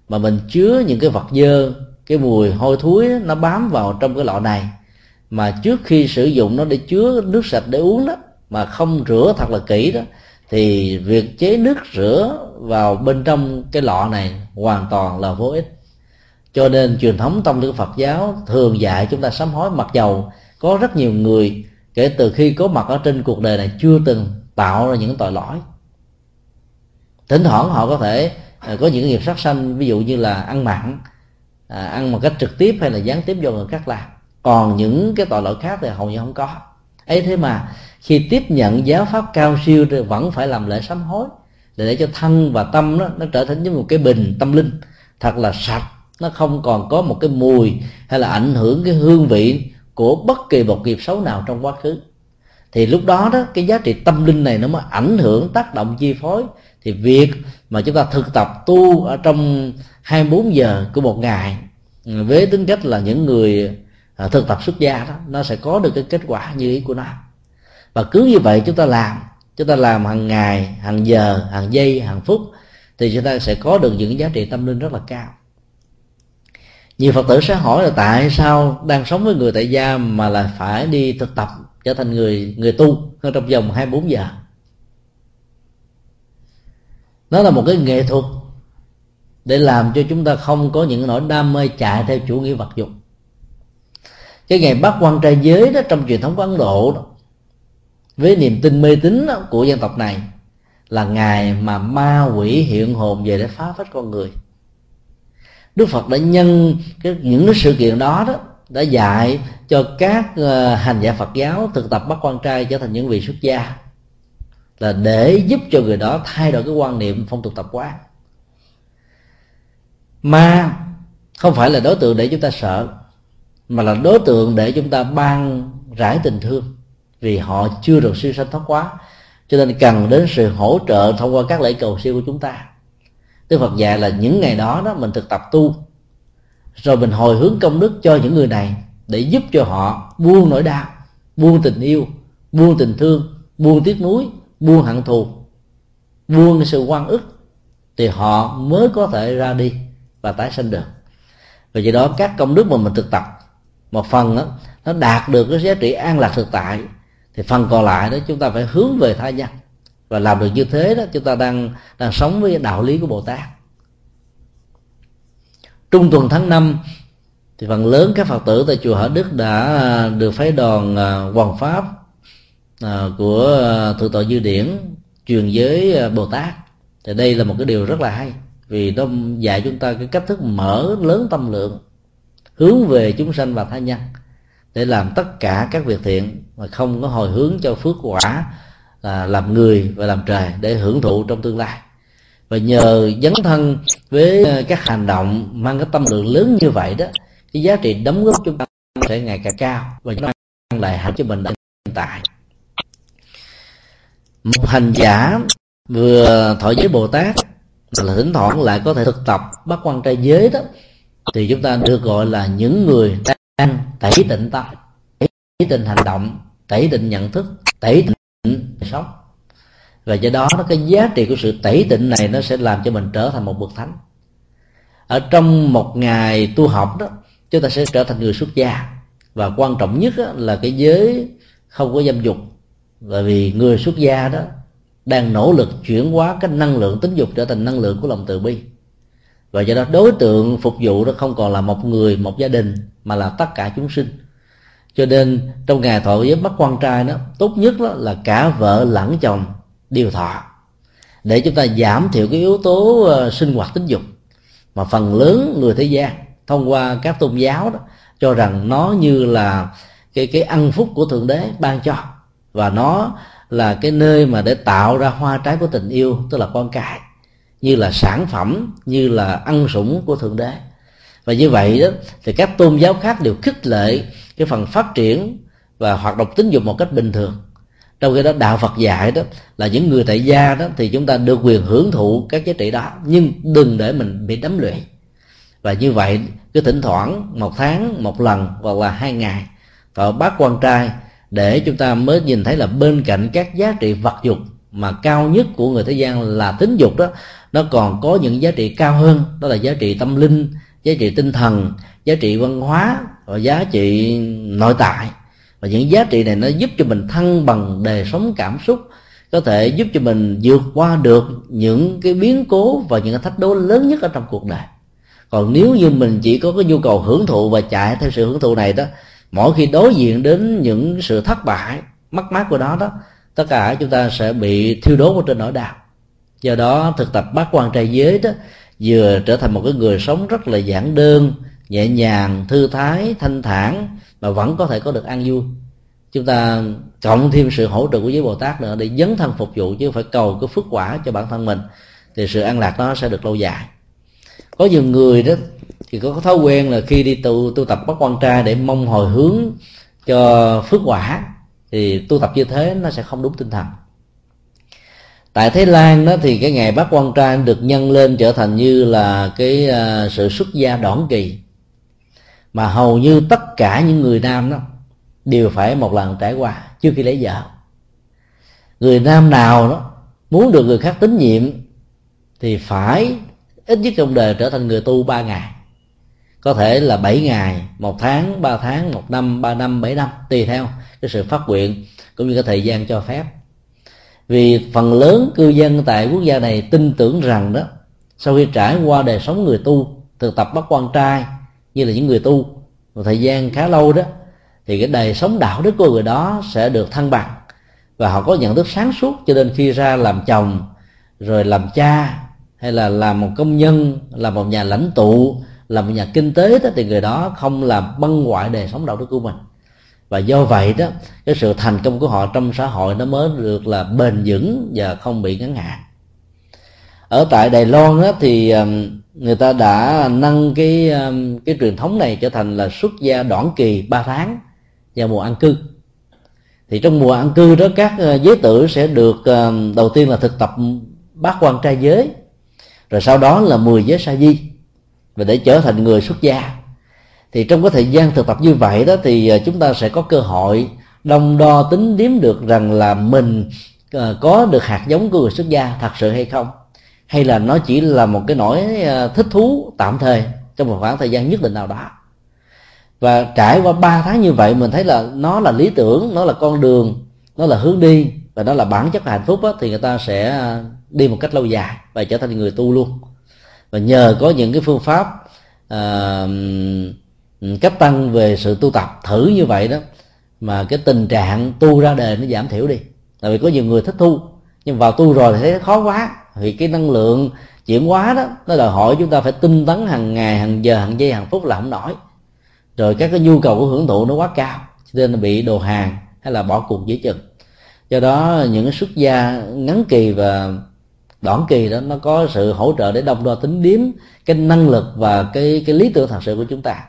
mà mình chứa những cái vật dơ, cái mùi hôi thối, nó bám vào trong cái lọ này. Mà trước khi sử dụng nó để chứa nước sạch để uống đó, mà không rửa thật là kỹ đó, thì việc chế nước rửa vào bên trong cái lọ này hoàn toàn là vô ích. Cho nên truyền thống tâm lý Phật giáo thường dạy chúng ta sám hối mặc dầu có rất nhiều người, kể từ khi có mặt ở trên cuộc đời này, chưa từng tạo ra những tội lỗi thỉnh thoảng họ có thể ờ, có những nghiệp sát sanh ví dụ như là ăn mặn à, ăn một cách trực tiếp hay là gián tiếp do người khác làm còn những cái tội lỗi khác thì hầu như không có. Ấy thế mà khi tiếp nhận giáo pháp cao siêu thì vẫn phải làm lễ sám hối để để cho thân và tâm đó, nó trở thành như một cái bình tâm linh. Thật là sạch nó không còn có một cái mùi hay là ảnh hưởng cái hương vị của bất kỳ một nghiệp xấu nào trong quá khứ. Thì lúc đó đó cái giá trị tâm linh này nó mới ảnh hưởng tác động chi phối thì việc mà chúng ta thực tập tu ở trong 24 giờ của một ngày, với tính cách là những người à, thực tập xuất gia đó, nó sẽ có được cái kết quả như ý của nó. Và cứ như vậy chúng ta làm, chúng ta làm hàng ngày, hàng giờ, hàng giây, hàng phút, thì chúng ta sẽ có được những giá trị tâm linh rất là cao. Nhiều phật tử sẽ hỏi là tại sao đang sống với người tại gia mà là phải đi thực tập trở thành người người tu trong vòng 24 giờ? Nó là một cái nghệ thuật để làm cho chúng ta không có những nỗi đam mê chạy theo chủ nghĩa vật dục cái ngày bắt quan trai giới đó trong truyền thống của ấn độ đó, với niềm tin mê tín của dân tộc này là ngày mà ma quỷ hiện hồn về để phá phách con người. Đức phật đã nhân cái, những cái sự kiện đó đó đã dạy cho các ờ, hành giả phật giáo thực tập bắt quan trai trở thành những vị xuất gia là để giúp cho người đó thay đổi cái quan niệm phong tục tập quán. Ma không phải là đối tượng để chúng ta sợ, mà là đối tượng để chúng ta ban rải tình thương vì họ chưa được siêu sanh thoát quá. Cho nên cần đến sự hỗ trợ thông qua các lễ cầu siêu của chúng ta. Đức Phật dạy là những ngày đó đó mình thực tập tu, rồi mình hồi hướng công đức cho những người này để giúp cho họ buông nỗi đau, buông tình yêu, buông tình thương, buông tiếc nuối buông hận thù. Buông cái sự quan ức. Thì họ mới có thể ra đi và tái sinh được. Và vậy đó các công đức mà mình thực tập một phần đó, nó đạt được cái giá trị an lạc thực tại thì phần còn lại đó chúng ta phải hướng về tha nhân. Và làm được như thế đó chúng ta đang đang sống với đạo lý của bồ tát. Trung tuần tháng 5 thì phần lớn các phật tử tại chùa Hở Đức đã à, được phái đoàn à, hoàng pháp Ờ, của ờ, thượng tọa dư điển truyền giới ờ, bồ tát. Thì đây là một cái điều rất là hay, vì nó dạy chúng ta cái cách thức mở lớn tâm lượng, hướng về chúng sanh và tha nhân, để làm tất cả các việc thiện mà không có hồi hướng cho phước quả là làm người và làm trời để hưởng thụ trong tương lai. Và nhờ dấn thân với các hành động mang cái tâm lượng lớn như vậy đó, cái giá trị đóng góp chúng ta sẽ ngày càng cao và nó mang lại hạnh cho mình hiện tại một hành giả vừa thọ giới bồ tát là thỉnh thoảng lại có thể thực tập bắt quan trai giới đó, thì chúng ta được gọi là những người đang tẩy tịnh tâm, tẩy tịnh hành động, tẩy tịnh nhận thức, tẩy tịnh sống. Và do đó nó cái giá trị của sự tẩy tịnh này nó sẽ làm cho mình trở thành một bậc thánh. Ở trong một ngày tu học đó, chúng ta sẽ trở thành người xuất gia. Và quan trọng nhất là cái giới không có dâm dục bởi vì người xuất gia đó đang nỗ lực chuyển hóa cái năng lượng tính dục trở thành năng lượng của lòng từ bi. Và do đó đối tượng phục vụ đó không còn là một người, một gia đình, mà là tất cả chúng sinh. Cho nên trong ngày thọ giới bắt quan trai đó, tốt nhất đó là cả vợ lẫn chồng đều thọ. Để chúng ta giảm thiểu cái yếu tố ờ, sinh hoạt tính dục. Mà phần lớn người thế gian thông qua các tôn giáo đó cho rằng nó như là cái cái ăn phúc của thượng đế ban cho và nó là cái nơi mà để tạo ra hoa trái của tình yêu, tức là con cái như là sản phẩm, như là ăn sủng của thượng đế. Và như vậy đó, thì các tôn giáo khác đều khích lệ cái phần phát triển và hoạt động tính dục một cách bình thường. Trong khi đó, đạo Phật dạy đó, là những người tại gia đó, thì chúng ta được quyền hưởng thụ các giá trị đó, nhưng đừng để mình bị đấm luyện và như vậy, cứ thỉnh thoảng, một tháng, một lần hoặc là hai ngày thọ bát quan trai để chúng ta mới nhìn thấy là bên cạnh các giá trị vật dục mà cao nhất của người thế gian là tính dục đó, nó còn có những giá trị cao hơn, đó là giá trị tâm linh, giá trị tinh thần, giá trị văn hóa và giá trị nội tại. Và những giá trị này nó giúp cho mình thăng bằng đề sống cảm xúc, có thể giúp cho mình vượt qua được những cái biến cố và những cái thách đố lớn nhất ở trong cuộc đời. Còn nếu như mình chỉ có cái nhu cầu hưởng thụ và chạy theo sự hưởng thụ này đó mỗi khi đối diện đến những sự thất bại, mất mát của đó đó, tất cả chúng ta sẽ bị thiêu đốt ở trên nỗi đau. Do đó, thực tập bát quan trai giới đó vừa trở thành một cái người sống rất là giản đơn, nhẹ nhàng, thư thái, thanh thản mà vẫn có thể có được an vui. Chúng ta cộng thêm sự hỗ trợ của giới bồ tát nữa để dấn thân phục vụ chứ không phải cầu cái phước quả cho bản thân mình, thì sự an lạc đó sẽ được lâu dài. Có nhiều người đó thì có thói quen là khi đi tu tu tập bắt quan trai để mong hồi hướng cho phước quả thì tu tập như thế nó sẽ không đúng tinh thần. Tại thái lan đó thì cái ngày bát quan trai được nhân lên trở thành như là cái uh, sự xuất gia đoạn kỳ. Mà hầu như tất cả những người nam đó đều phải một lần trải qua trước khi lấy vợ. Người nam nào đó muốn được người khác tín nhiệm thì phải ít nhất trong đời trở thành người tu ba ngày có thể là 7 ngày, một tháng, ba tháng, một năm, ba năm, bảy năm, tùy theo cái sự phát nguyện cũng như cái thời gian cho phép. Vì phần lớn cư dân tại quốc gia này tin tưởng rằng đó, sau khi trải qua đời sống người tu, thực tập bắt quan trai như là những người tu, một thời gian khá lâu đó, thì cái đời sống đạo đức của người đó sẽ được thăng bằng và họ có nhận thức sáng suốt cho nên khi ra làm chồng, rồi làm cha, hay là làm một công nhân, làm một nhà lãnh tụ là một nhà kinh tế đó, thì người đó không làm băng hoại đời sống đạo đức của mình. Và do vậy đó, cái sự thành công của họ trong xã hội nó mới được là bền vững và không bị ngắn hạn. Ở tại Đài Loan đó thì um, người ta đã nâng cái um, cái truyền thống này trở thành là xuất gia đoạn kỳ 3 tháng vào mùa ăn cư. Thì trong mùa ăn cư đó, các uh, giới tử sẽ được um, đầu tiên là thực tập bát quan trai giới, rồi sau đó là 10 giới sa di và để trở thành người xuất gia. Thì trong cái thời gian thực tập như vậy đó thì à, chúng ta sẽ có cơ hội đông đo tính điếm được rằng là mình à, có được hạt giống của người xuất gia thật sự hay không hay là nó chỉ là một cái nỗi à, thích thú tạm thời trong một khoảng thời gian nhất định nào đó. Và trải qua 3 tháng như vậy mình thấy là nó là lý tưởng nó là con đường nó là hướng đi và nó là bản chất hạnh phúc đó, thì người ta sẽ đi một cách lâu dài và trở thành người tu luôn và nhờ có những cái phương pháp à, cấp tăng về sự tu tập thử như vậy đó mà cái tình trạng tu ra đời nó giảm thiểu đi. Tại vì có nhiều người thích tu nhưng vào tu rồi thì thấy khó quá. Vì cái năng lượng chuyển hóa đó nó đòi hỏi chúng ta phải tinh tấn hàng ngày hàng giờ hàng giây hàng phút là không nổi. Rồi các cái nhu cầu của hưởng thụ nó quá cao cho nên bị đồ hàng hay là bỏ cuộc dễ chừng. Do đó những cái xuất gia ngắn kỳ và đoạn kỳ đó nó có sự hỗ trợ để đông đo tính điếm cái năng lực và cái cái lý tưởng thật sự của chúng ta.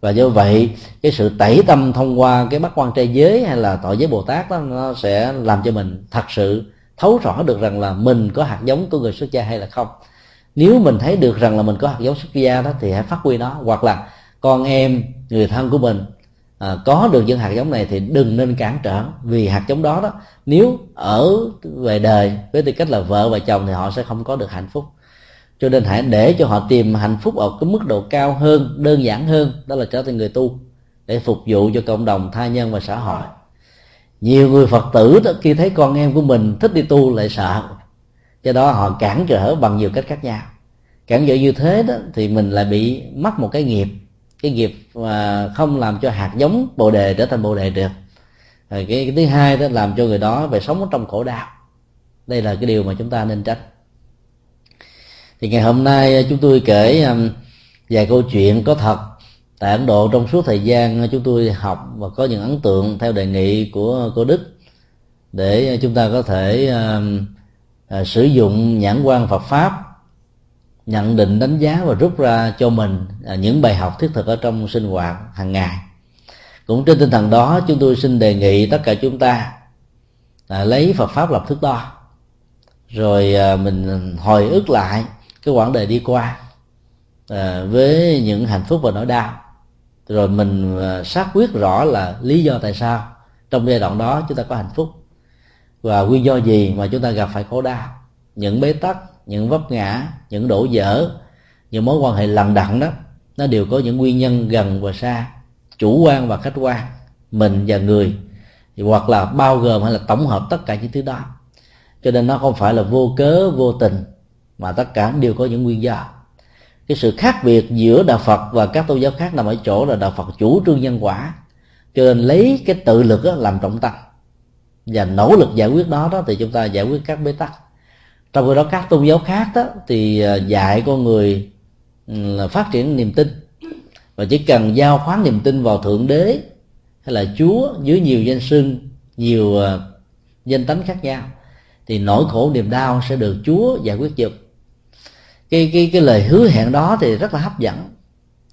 Và do vậy, cái sự tẩy tâm thông qua cái bắt quan trai giới hay là tội giới bồ tát đó, nó sẽ làm cho mình thật sự thấu rõ được rằng là mình có hạt giống của người xuất gia hay là không. Nếu mình thấy được rằng là mình có hạt giống xuất gia đó thì hãy phát huy nó, hoặc là con em, người thân của mình à, có được những hạt giống này thì đừng nên cản trở vì hạt giống đó đó nếu ở về đời với tư cách là vợ và chồng thì họ sẽ không có được hạnh phúc. Cho nên hãy để cho họ tìm hạnh phúc ở cái mức độ cao hơn đơn giản hơn đó là trở thành người tu để phục vụ cho cộng đồng tha nhân và xã hội. Nhiều người phật tử đó khi thấy con em của mình thích đi tu lại sợ. Do đó họ cản trở bằng nhiều cách khác nhau. Cản trở như thế đó thì mình lại bị mắc một cái nghiệp cái nghiệp mà không làm cho hạt giống bồ đề trở thành bồ đề được. Rồi cái, cái thứ hai đó làm cho người đó phải sống trong khổ đau. Đây là cái điều mà chúng ta nên tránh. Thì ngày hôm nay à, chúng tôi kể vài câu chuyện có thật. Tại ấn độ trong suốt thời gian à, chúng tôi học và có những ấn tượng theo đề nghị của cô đức để à, chúng ta có thể uh, sử dụng nhãn quan phật pháp nhận định đánh giá và rút ra cho mình à, những bài học thiết thực ở trong sinh hoạt hàng ngày. Cũng trên tinh thần đó chúng tôi xin đề nghị tất cả chúng ta à, lấy Phật pháp làm thước đo rồi à, mình hồi ức lại cái quãng đời đi qua à, với những hạnh phúc và nỗi đau rồi mình à, xác quyết rõ là lý do tại sao trong giai đoạn đó chúng ta có hạnh phúc và nguyên do gì mà chúng ta gặp phải khổ đau những bế tắc những vấp ngã, những đổ vỡ những mối quan hệ lằng đặng đó, nó đều có những nguyên nhân gần và xa, chủ quan và khách quan, mình và người, hoặc là bao gồm hay là tổng hợp tất cả những thứ đó. Cho nên nó không phải là vô cớ, vô tình, mà tất cả đều có những nguyên do. Cái sự khác biệt giữa đạo phật và các tôn giáo khác nằm ở chỗ là đạo phật chủ trương nhân quả, cho nên lấy cái tự lực làm trọng tâm. Và nỗ lực giải quyết đó đó thì chúng ta giải quyết các bế tắc trong khi đó, các tôn giáo khác đó thì à, dạy con người ừ, là phát triển niềm tin. Và chỉ cần giao khoán niềm tin vào thượng đế hay là chúa dưới nhiều danh xưng, nhiều à, danh tánh khác nhau, thì nỗi khổ niềm đau sẽ được chúa giải quyết giúp cái cái cái lời hứa hẹn đó thì rất là hấp dẫn.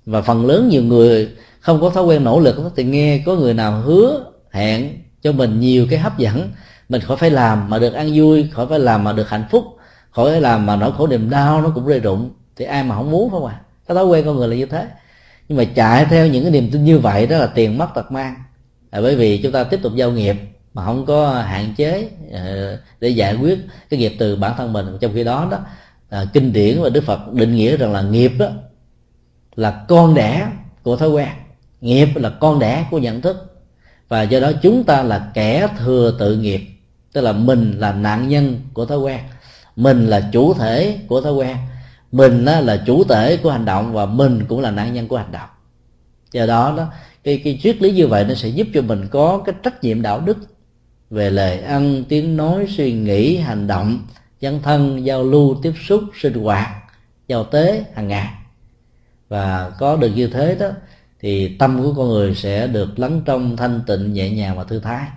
Và phần lớn nhiều người không có thói quen nỗ lực thì nghe có người nào hứa hẹn cho mình nhiều cái hấp dẫn mình khỏi phải làm mà được ăn vui khỏi phải làm mà được hạnh phúc khỏi phải làm mà nỗi khổ niềm đau nó cũng rơi rụng. Thì ai mà không muốn phải không à cái thói quen con người là như thế. Nhưng mà chạy theo những cái niềm tin như vậy đó là tiền mất tật mang. Là bởi vì chúng ta tiếp tục giao nghiệp mà không có hạn chế ờ, để giải quyết cái nghiệp từ bản thân mình. Trong khi đó đó à, kinh điển và đức phật định nghĩa rằng là nghiệp đó là con đẻ của thói quen. Nghiệp là con đẻ của nhận thức. Và do đó chúng ta là kẻ thừa tự nghiệp tức là mình là nạn nhân của thói quen, mình là chủ thể của thói quen, mình là chủ thể của hành động và mình cũng là nạn nhân của hành động. Do đó đó, cái cái triết lý như vậy nó sẽ giúp cho mình có cái trách nhiệm đạo đức về lời ăn, tiếng nói, suy nghĩ, hành động dân thân, giao lưu, tiếp xúc, sinh hoạt, giao tế hàng ngày. Và có được như thế đó, thì tâm của con người sẽ được lắng trong thanh tịnh nhẹ nhàng và thư thái.